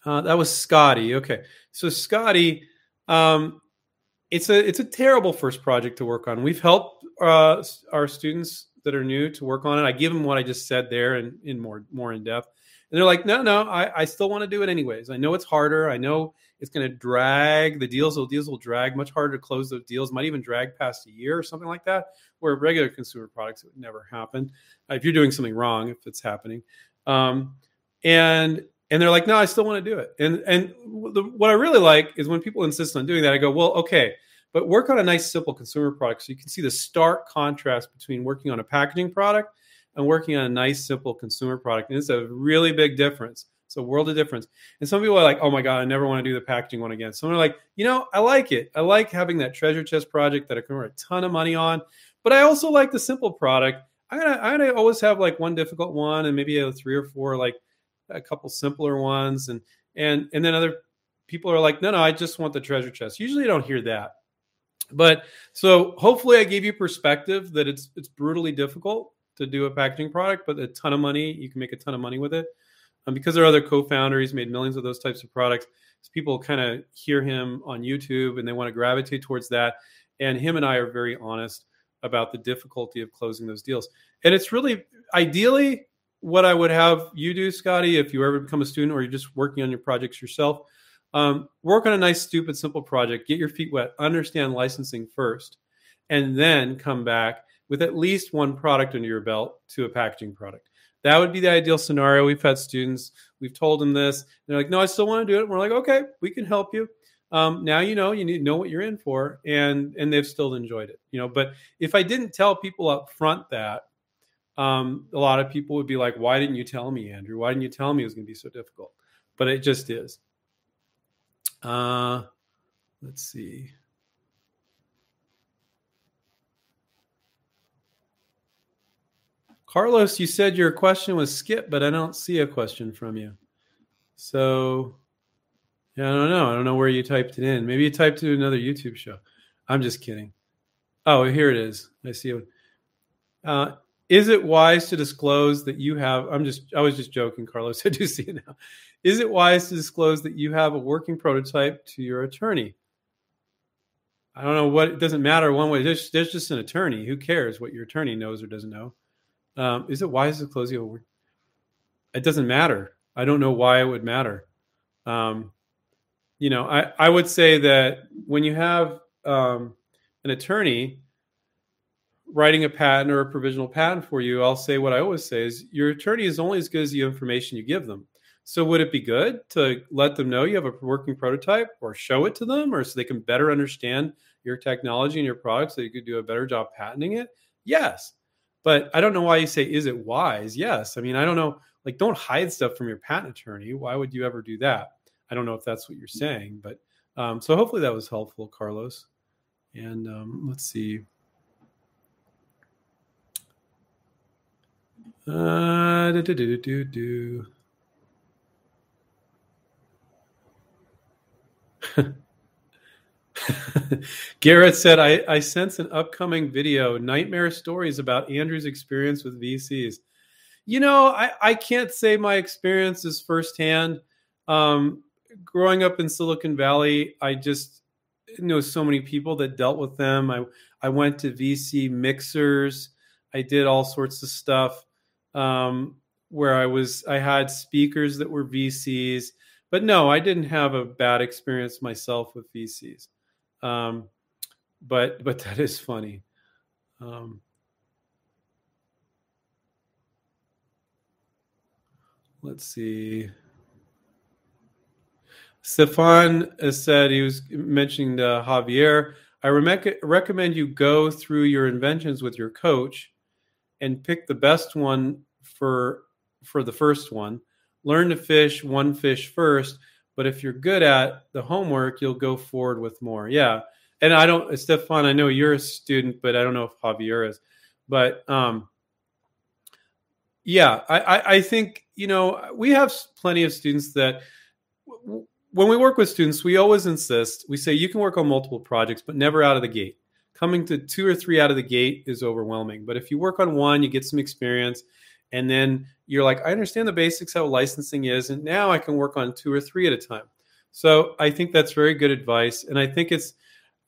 Uh, that was scotty okay. So scotty um, it's a it's a terrible first project to work on we've helped uh, our students that are new to work on it i give them what i just said there and in more more in depth and they're like, no, no, I, I still want to do it anyways. I know it's harder. I know it's going to drag the deals. The deals will drag much harder to close those deals. Might even drag past a year or something like that. Where regular consumer products it would never happen uh, if you're doing something wrong. If it's happening, um, and and they're like, no, I still want to do it. And and what I really like is when people insist on doing that. I go, well, okay, but work on a nice, simple consumer product so you can see the stark contrast between working on a packaging product and working on a nice, simple consumer product. And it's a really big difference. It's a world of difference. And some people are like, oh my God, I never want to do the packaging one again. Some are like, you know, I like it. I like having that treasure chest project that I can earn a ton of money on. But I also like the simple product. I'm gonna I'm gonna always have like one difficult one and maybe a three or four like a couple simpler ones and and and then other people are like, no, no, I just want the treasure chest. Usually don't hear that. But so hopefully I gave you perspective that it's it's brutally difficult to do a packaging product, but a ton of money. You can make a ton of money with it. Um, because there are other co-founders, made millions of those types of products. So people kind of hear him on YouTube and they want to gravitate towards that. And him and I are very honest about the difficulty of closing those deals. And it's really ideally what I would have you do, Scotty, if you ever become a student or you're just working on your projects yourself. Um, work on a nice, stupid, simple project. Get your feet wet. Understand licensing first, and then come back with at least one product under your belt to a packaging product. That would be the ideal scenario. We've had students, we've told them this. They're like, no, I still want to do it. And we're like, okay, we can help you. Um, now you know you need to know what you're in for, and and they've still enjoyed it. You know, but if I didn't tell people up front that, um, a lot of people would be like, why didn't you tell me, Andrew? Why didn't you tell me it was going to be so difficult? But it just is. Uh, let's see. Carlos, you said your question was skip, but I don't see a question from you. So, yeah, I don't know. I don't know where you typed it in. Maybe you typed it another YouTube show. I'm just kidding. Oh, here it is. I see it. Uh, is it wise to disclose that you have? I'm just. I was just joking, Carlos. I do see it now. Is it wise to disclose that you have a working prototype to your attorney? I don't know what. It doesn't matter one way. There's, there's just an attorney. Who cares what your attorney knows or doesn't know? Um, is it wise to close the word? It doesn't matter. I don't know why it would matter. Um, you know, I, I would say that when you have um, an attorney, writing a patent or a provisional patent for you, I'll say what I always say is your attorney is only as good as the information you give them. So would it be good to let them know you have a working prototype or show it to them or so they can better understand your technology and your products so you could do a better job patenting it? Yes. But I don't know why you say is it wise? Yes. I mean, I don't know like don't hide stuff from your patent attorney. Why would you ever do that? I don't know if that's what you're saying, but um, so hopefully that was helpful, Carlos. And um, let's see. Uh, do, do, do, do, do. Garrett said, I, I sense an upcoming video, nightmare stories about Andrew's experience with VCs. You know, I, I can't say my experience is firsthand. Um, growing up in Silicon Valley, I just know so many people that dealt with them. I, I went to VC mixers. I did all sorts of stuff um, where I was, I had speakers that were VCs. But no, I didn't have a bad experience myself with VCs. Um, but but that is funny. Um, let's see. Stefan said he was mentioning uh, Javier. I re- recommend you go through your inventions with your coach and pick the best one for for the first one. Learn to fish one fish first, but if you're good at the homework, you'll go forward with more. Yeah, and I don't, Stefan. I know you're a student, but I don't know if Javier is. But um, yeah, I, I, I think you know we have plenty of students that when we work with students, we always insist. We say you can work on multiple projects, but never out of the gate. Coming to two or three out of the gate is overwhelming. But if you work on one, you get some experience, and then you're like, I understand the basics how licensing is, and now I can work on two or three at a time. So I think that's very good advice, and I think it's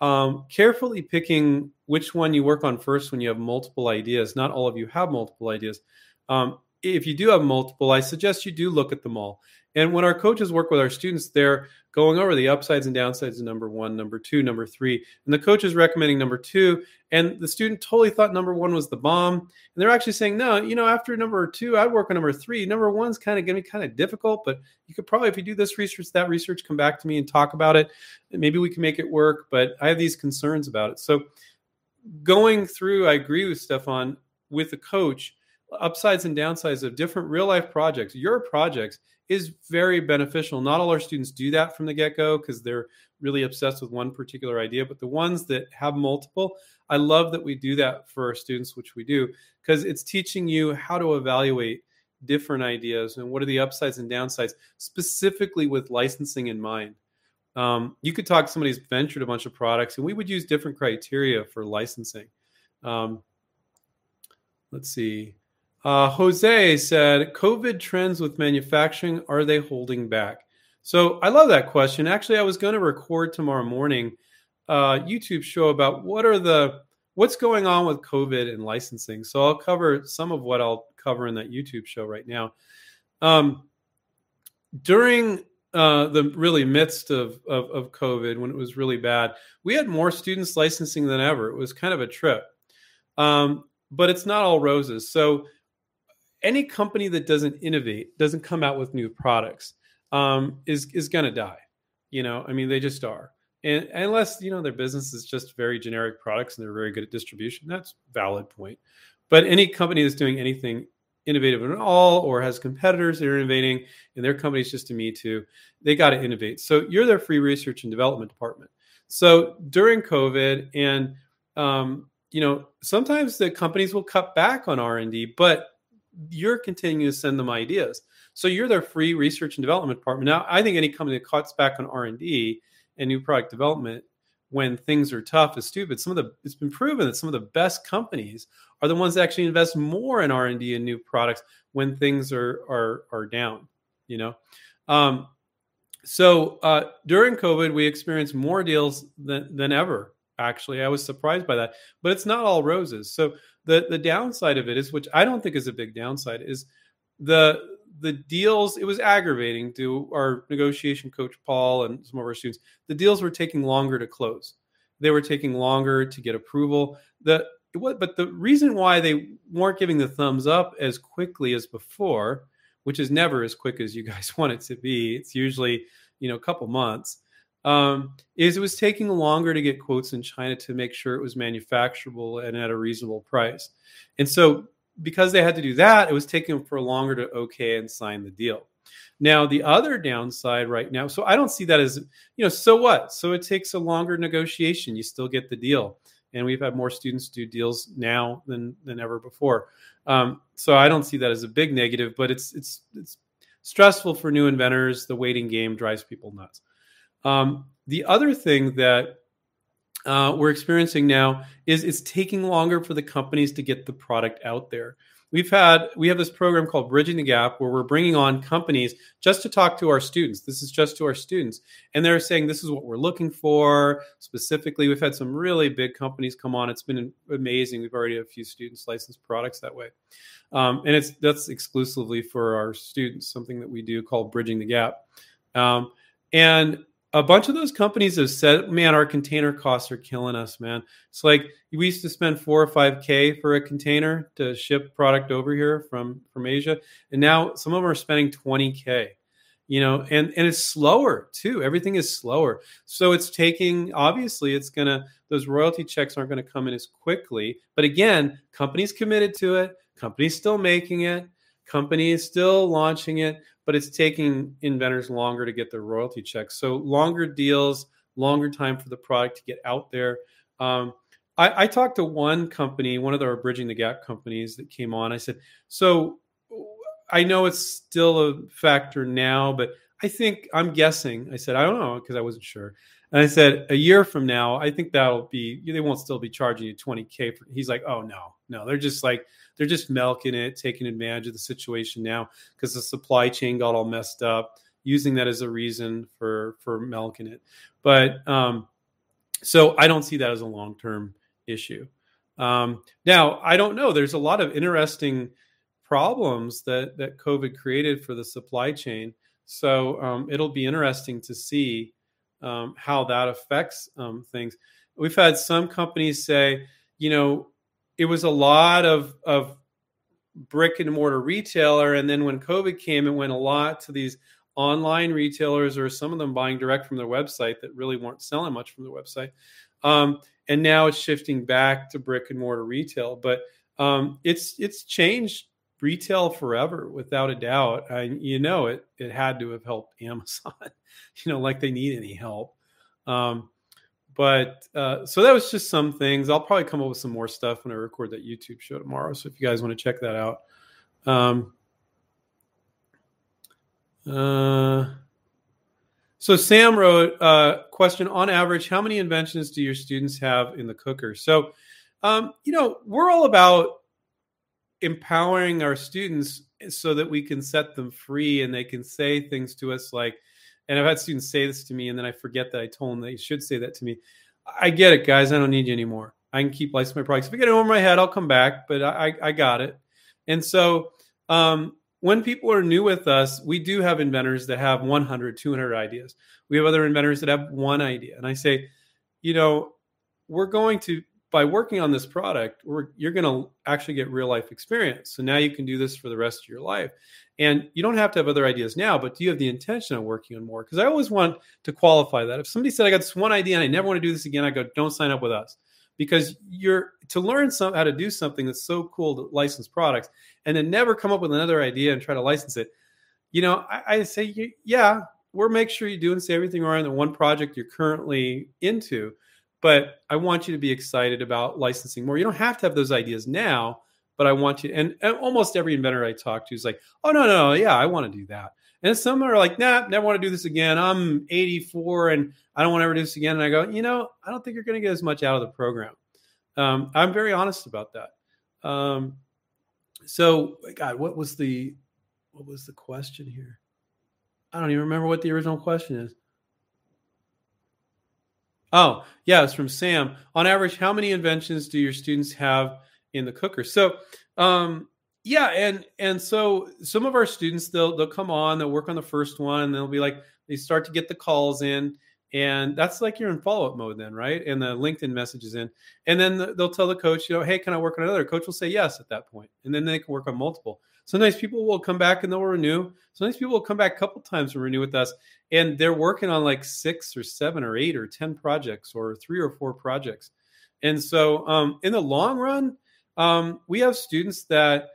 um, carefully picking which one you work on first when you have multiple ideas. Not all of you have multiple ideas. Um, if you do have multiple, I suggest you do look at them all. And when our coaches work with our students, they're going over the upsides and downsides of number one, number two, number three. And the coach is recommending number two. And the student totally thought number one was the bomb. And they're actually saying, no, you know, after number two, I'd work on number three. Number one's kind of going to be kind of difficult, but you could probably, if you do this research, that research, come back to me and talk about it. Maybe we can make it work. But I have these concerns about it. So going through, I agree with Stefan, with the coach, upsides and downsides of different real life projects, your projects is very beneficial. Not all our students do that from the get go because they're really obsessed with one particular idea, but the ones that have multiple, I love that we do that for our students, which we do, because it's teaching you how to evaluate different ideas and what are the upsides and downsides, specifically with licensing in mind. Um, you could talk somebody's ventured a bunch of products, and we would use different criteria for licensing. Um, let's see. Uh, Jose said, COVID trends with manufacturing, are they holding back? So I love that question. Actually, I was going to record tomorrow morning a YouTube show about what are the what's going on with COVID and licensing. So I'll cover some of what I'll cover in that YouTube show right now. Um, during uh, the really midst of, of, of COVID, when it was really bad, we had more students licensing than ever. It was kind of a trip, um, but it's not all roses. So any company that doesn't innovate, doesn't come out with new products, um, is is going to die. You know, I mean, they just are. And unless you know their business is just very generic products and they're very good at distribution, that's valid point. But any company that's doing anything innovative at all or has competitors that are innovating and their company's just a me too, they got to innovate. So you're their free research and development department. So during COVID and um, you know sometimes the companies will cut back on r&d but you're continuing to send them ideas. So you're their free research and development department. Now, I think any company that cuts back on R and D and new product development when things are tough is stupid. Some of the it's been proven that some of the best companies are the ones that actually invest more in R and D and new products when things are are are down. You know, um, so uh, during COVID, we experienced more deals than than ever. Actually, I was surprised by that, but it's not all roses. So the the downside of it is, which I don't think is a big downside, is the the deals. It was aggravating to our negotiation coach Paul and some of our students. The deals were taking longer to close. They were taking longer to get approval. The but the reason why they weren't giving the thumbs up as quickly as before, which is never as quick as you guys want it to be, it's usually you know a couple months, um, is it was taking longer to get quotes in China to make sure it was manufacturable and at a reasonable price, and so because they had to do that, it was taking for longer to okay and sign the deal. Now, the other downside right now, so I don't see that as, you know, so what? So it takes a longer negotiation. You still get the deal. And we've had more students do deals now than than ever before. Um, so I don't see that as a big negative, but it's it's it's stressful for new inventors. The waiting game drives people nuts. Um, the other thing that uh, we're experiencing now is it's taking longer for the companies to get the product out there. We've had we have this program called bridging the gap where we're bringing on companies just to talk to our students. This is just to our students. And they're saying this is what we're looking for. Specifically we've had some really big companies come on. It's been amazing. We've already had a few students license products that way. Um, and it's that's exclusively for our students something that we do called bridging the gap. Um, and a bunch of those companies have said, man, our container costs are killing us, man. It's like we used to spend four or five K for a container to ship product over here from, from Asia. And now some of them are spending 20 K, you know, and, and it's slower too. Everything is slower. So it's taking, obviously it's going to, those royalty checks aren't going to come in as quickly. But again, companies committed to it. Companies still making it. Company is still launching it but it's taking inventors longer to get their royalty checks. So longer deals, longer time for the product to get out there. Um, I, I, talked to one company, one of our bridging the gap companies that came on. I said, so I know it's still a factor now, but I think I'm guessing. I said, I don't know because I wasn't sure. And I said, a year from now, I think that'll be, they won't still be charging you 20K. For, he's like, oh, no, no. They're just like, they're just milking it, taking advantage of the situation now because the supply chain got all messed up, using that as a reason for, for milking it. But um, so I don't see that as a long term issue. Um, now, I don't know. There's a lot of interesting problems that, that COVID created for the supply chain. So um, it'll be interesting to see um, how that affects um, things. We've had some companies say, you know, it was a lot of of brick and mortar retailer, and then when COVID came, it went a lot to these online retailers, or some of them buying direct from their website that really weren't selling much from the website. Um, and now it's shifting back to brick and mortar retail, but um, it's it's changed retail forever without a doubt. And you know it it had to have helped Amazon, you know, like they need any help. Um, but uh, so that was just some things. I'll probably come up with some more stuff when I record that YouTube show tomorrow. So if you guys want to check that out. Um, uh, so Sam wrote a uh, question on average, how many inventions do your students have in the cooker? So, um, you know, we're all about empowering our students so that we can set them free and they can say things to us like, and I've had students say this to me, and then I forget that I told them they should say that to me. I get it, guys. I don't need you anymore. I can keep licensing my products. If I get it over my head, I'll come back, but I, I got it. And so um, when people are new with us, we do have inventors that have 100, 200 ideas. We have other inventors that have one idea. And I say, you know, we're going to by working on this product, you're going to actually get real life experience. So now you can do this for the rest of your life. And you don't have to have other ideas now, but do you have the intention of working on more? Because I always want to qualify that. If somebody said, I got this one idea and I never want to do this again, I go, don't sign up with us. Because you're to learn some, how to do something that's so cool to license products and then never come up with another idea and try to license it. You know, I, I say, yeah, we'll make sure you do and say everything around the one project you're currently into but I want you to be excited about licensing more. You don't have to have those ideas now, but I want you. And, and almost every inventor I talk to is like, "Oh no, no, yeah, I want to do that." And some are like, "Nah, never want to do this again. I'm 84 and I don't want to ever do this again." And I go, "You know, I don't think you're going to get as much out of the program." Um, I'm very honest about that. Um, so, God, what was the what was the question here? I don't even remember what the original question is. Oh, yeah, it's from Sam. On average, how many inventions do your students have in the cooker? So, um, yeah, and and so some of our students they'll they'll come on, they'll work on the first one, they'll be like they start to get the calls in, and that's like you're in follow-up mode then right and the linkedin messages in and then the, they'll tell the coach you know hey can i work on another coach will say yes at that point and then they can work on multiple sometimes people will come back and they'll renew. Sometimes people will come back a couple times and renew with us and they're working on like six or seven or eight or ten projects or three or four projects. And so um, in the long run um, we have students that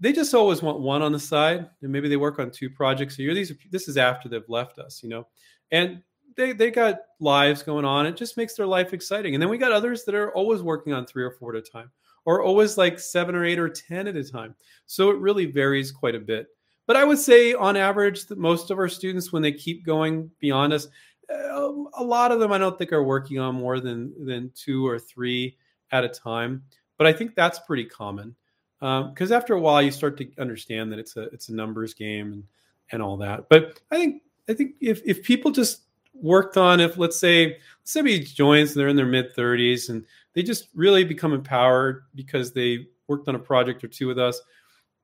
they just always want one on the side and maybe they work on two projects a year. These are, this is after they've left us you know? And they they got lives going on. It just makes their life exciting. And then we got others that are always working on three or four at a time, or always like seven or eight or ten at a time. So it really varies quite a bit. But I would say, on average, that most of our students, when they keep going beyond us, uh, a lot of them I don't think are working on more than than two or three at a time. But I think that's pretty common because um, after a while you start to understand that it's a it's a numbers game and and all that. But I think I think if if people just worked on if let's say somebody joins and they're in their mid 30s and they just really become empowered because they worked on a project or two with us.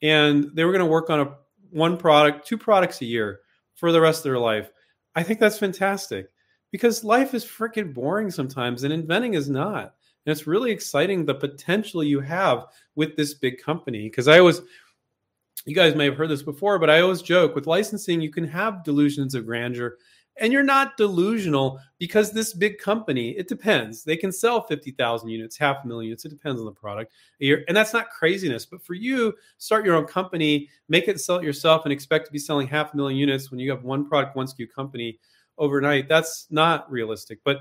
And they were going to work on a one product two products a year for the rest of their life. I think that's fantastic because life is freaking boring sometimes and inventing is not. And it's really exciting the potential you have with this big company. Because i always you guys may have heard this before but i always joke with licensing you can have delusions of grandeur and you're not delusional because this big company it depends. They can sell 50000 units half a million units. It depends on the product. And that's not craziness. But for you start your own company make it sell it yourself and expect to be selling half a million units when you have one product one sku company overnight. That's not realistic. But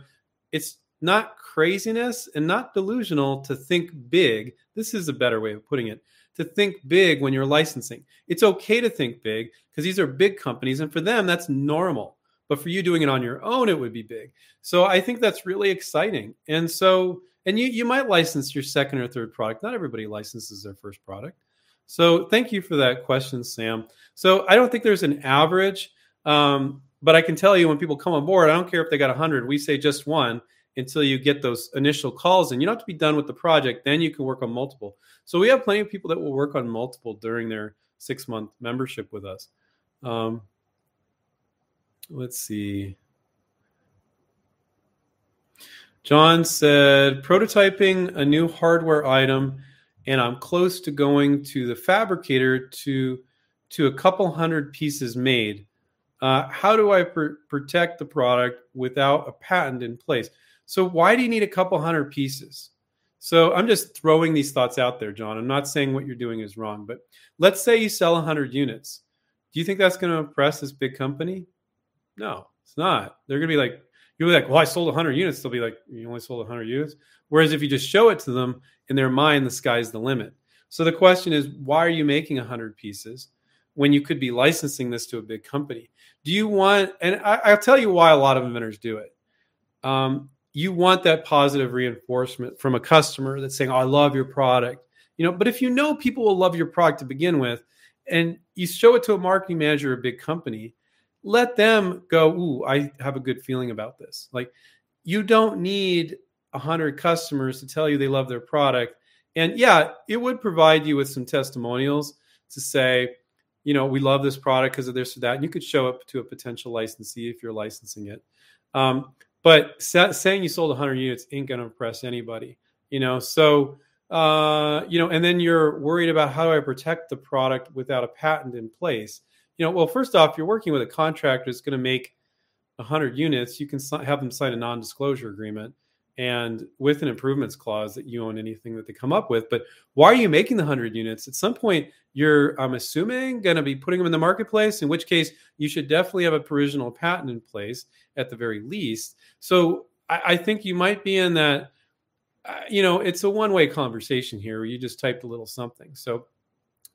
it's not craziness and not delusional to think big. This is a better way of putting it. To think big when you're licensing. It's okay to think big because these are big companies and for them that's normal but for you doing it on your own, it would be big. So I think that's really exciting. And so, and you you might license your second or third product. Not everybody licenses their first product. So thank you for that question, Sam. So I don't think there's an average, um, but I can tell you when people come on board, I don't care if they got 100. We say just one until you get those initial calls, and you don't have to be done with the project. Then you can work on multiple. So we have plenty of people that will work on multiple during their six month membership with us. Um, let's see. John said, prototyping a new hardware item, and I'm close to going to the fabricator to to a couple hundred pieces made. Uh, how do I pr- protect the product without a patent in place? So, why do you need a couple hundred pieces? So, I'm just throwing these thoughts out there, John. I'm not saying what you're doing is wrong, but let's say you sell 100 units. Do you think that's going to impress this big company? No, it's not. They're going to be like, you'll be like, well, I sold 100 units. They'll be like, you only sold 100 units. Whereas if you just show it to them in their mind, the sky's the limit. So the question is, why are you making 100 pieces when you could be licensing this to a big company? Do you want, and I, will tell you why a lot of inventors do it. Um, you want that positive reinforcement from a customer that's saying, oh, I love your product. You know, but if you know people will love your product to begin with, and you show it to a marketing manager, or a big company, let them go, ooh, I have a good feeling about this. Like you don't need a hundred customers to tell you they love their product. And yeah, it would provide you with some testimonials to say, you know, we love this product because of this or that. And you could show up to a potential licensee if you're licensing it. Um, but sa- saying you sold 100 units ain't going to impress anybody, you know. So, uh, you know, and then you're worried about how do I protect the product without a patent in place you know, well, first off, you're working with a contractor that's going to make 100 units. You can have them sign a non-disclosure agreement and with an improvements clause that you own anything that they come up with. But why are you making the 100 units? At some point, you're, I'm assuming, going to be putting them in the marketplace, in which case you should definitely have a provisional patent in place at the very least. So I, I think you might be in that, uh, you know, it's a one way conversation here where you just typed a little something. So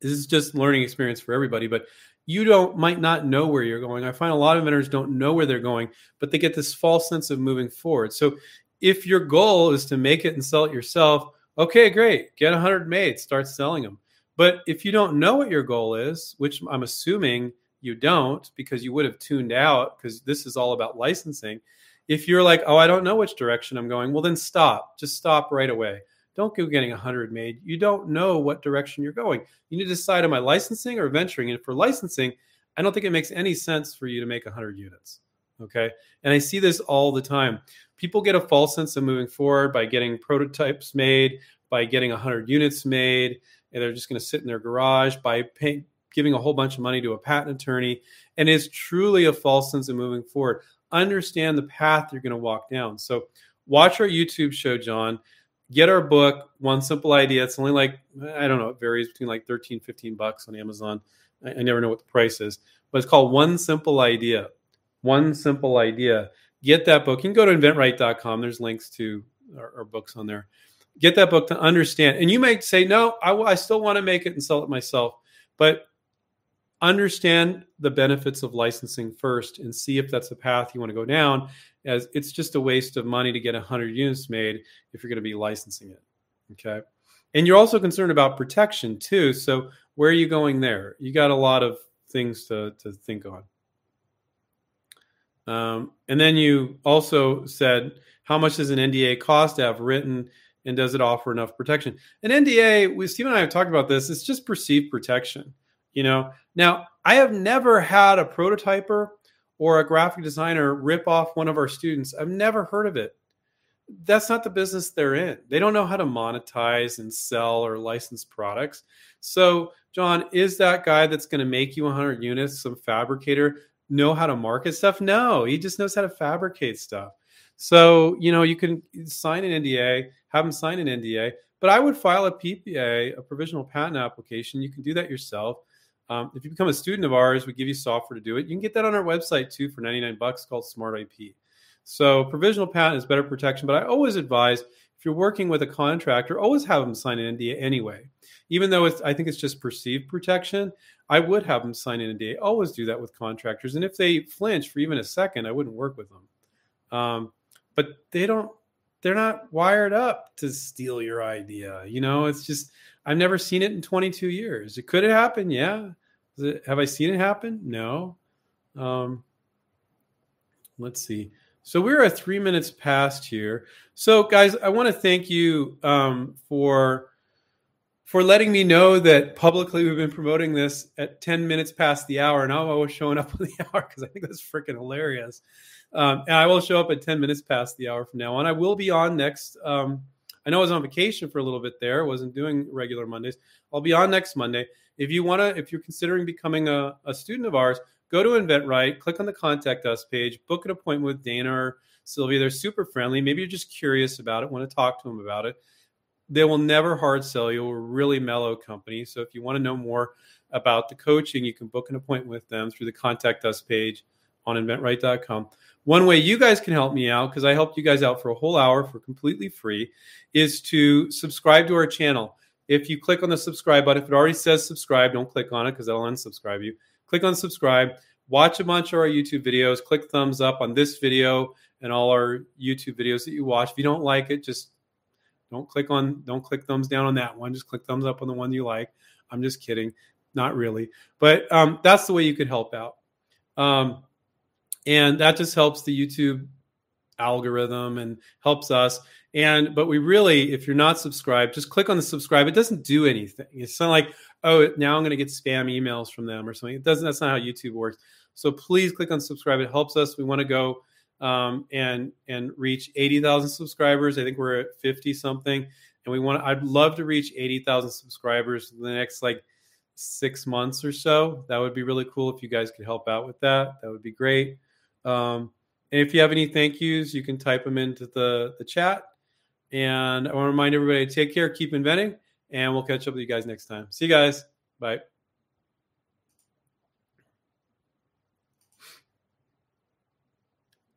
this is just learning experience for everybody. But you don't might not know where you're going. I find a lot of inventors don't know where they're going, but they get this false sense of moving forward. So if your goal is to make it and sell it yourself, okay, great. Get 100 made, start selling them. But if you don't know what your goal is, which I'm assuming you don't because you would have tuned out because this is all about licensing. If you're like, "Oh, I don't know which direction I'm going." Well, then stop. Just stop right away. Don't go getting 100 made. You don't know what direction you're going. You need to decide am I licensing or venturing? And for licensing, I don't think it makes any sense for you to make 100 units. Okay. And I see this all the time. People get a false sense of moving forward by getting prototypes made, by getting 100 units made, and they're just going to sit in their garage by pay, giving a whole bunch of money to a patent attorney. And it's truly a false sense of moving forward. Understand the path you're going to walk down. So, watch our YouTube show, John. Get our book, One Simple Idea. It's only like, I don't know, it varies between like 13, 15 bucks on Amazon. I, I never know what the price is, but it's called One Simple Idea. One Simple Idea. Get that book. You can go to inventright.com. There's links to our, our books on there get that book to understand. And you may say, no, I, I still want to make it and sell it myself. But understand the benefits of licensing first and see if that's the path you want to go down as it's just a waste of money to get 100 units made if you're going to be licensing it okay and you're also concerned about protection too so where are you going there you got a lot of things to, to think on um, and then you also said how much does an nda cost to have written and does it offer enough protection? An NDA, we Steve and I have talked about this. It's just perceived protection. You know, now I have never had a prototyper or a graphic designer rip off one of our students. I've never heard of it. That's not the business they're in. They don't know how to monetize and sell or license products. So, John, is that guy that's going to make you 100 units, some fabricator, know how to market stuff? No, he just knows how to fabricate stuff. So, you know, you can sign an NDA, have them sign an NDA, but I would file a PPA, a provisional patent application. You can do that yourself. Um, if you become a student of ours, we give you software to do it. You can get that on our website too for 99 bucks called Smart IP. So provisional patent is better protection, but I always advise if you're working with a contractor, always have them sign an NDA anyway. Even though I think it's just perceived protection, I would have them sign an NDA. Always do that with contractors. And if they flinch for even a second, I wouldn't work with them. Um, but they don't they're not wired up to steal your idea you know it's just i've never seen it in 22 years it could have happened yeah it, have i seen it happen no um let's see so we're at three minutes past here so guys i want to thank you um, for for letting me know that publicly we've been promoting this at 10 minutes past the hour and i'm always showing up on the hour because i think that's freaking hilarious um, and I will show up at 10 minutes past the hour from now on. I will be on next. Um, I know I was on vacation for a little bit there, wasn't doing regular Mondays. I'll be on next Monday. If you want to, if you're considering becoming a, a student of ours, go to InventRight, click on the contact us page, book an appointment with Dana or Sylvia. They're super friendly. Maybe you're just curious about it, want to talk to them about it. They will never hard sell you. We're a really mellow company. So if you want to know more about the coaching, you can book an appointment with them through the contact us page on inventright.com. One way you guys can help me out, because I helped you guys out for a whole hour for completely free, is to subscribe to our channel. If you click on the subscribe button, if it already says subscribe, don't click on it because that'll unsubscribe you. Click on subscribe, watch a bunch of our YouTube videos, click thumbs up on this video and all our YouTube videos that you watch. If you don't like it, just don't click on, don't click thumbs down on that one. Just click thumbs up on the one you like. I'm just kidding. Not really. But um, that's the way you could help out. Um, and that just helps the youtube algorithm and helps us. And but we really if you're not subscribed just click on the subscribe. It doesn't do anything. It's not like oh now i'm going to get spam emails from them or something. It doesn't that's not how youtube works. So please click on subscribe. It helps us. We want to go um, and and reach 80000 subscribers. I think we're at 50 something. And we want i'd love to reach 80000 subscribers in the next like six months or so. That would be really cool if you guys could help out with that. That would be great. Um, and if you have any thank yous, you can type them into the, the chat. And I want to remind everybody to take care, keep inventing, and we'll catch up with you guys next time. See you guys. Bye.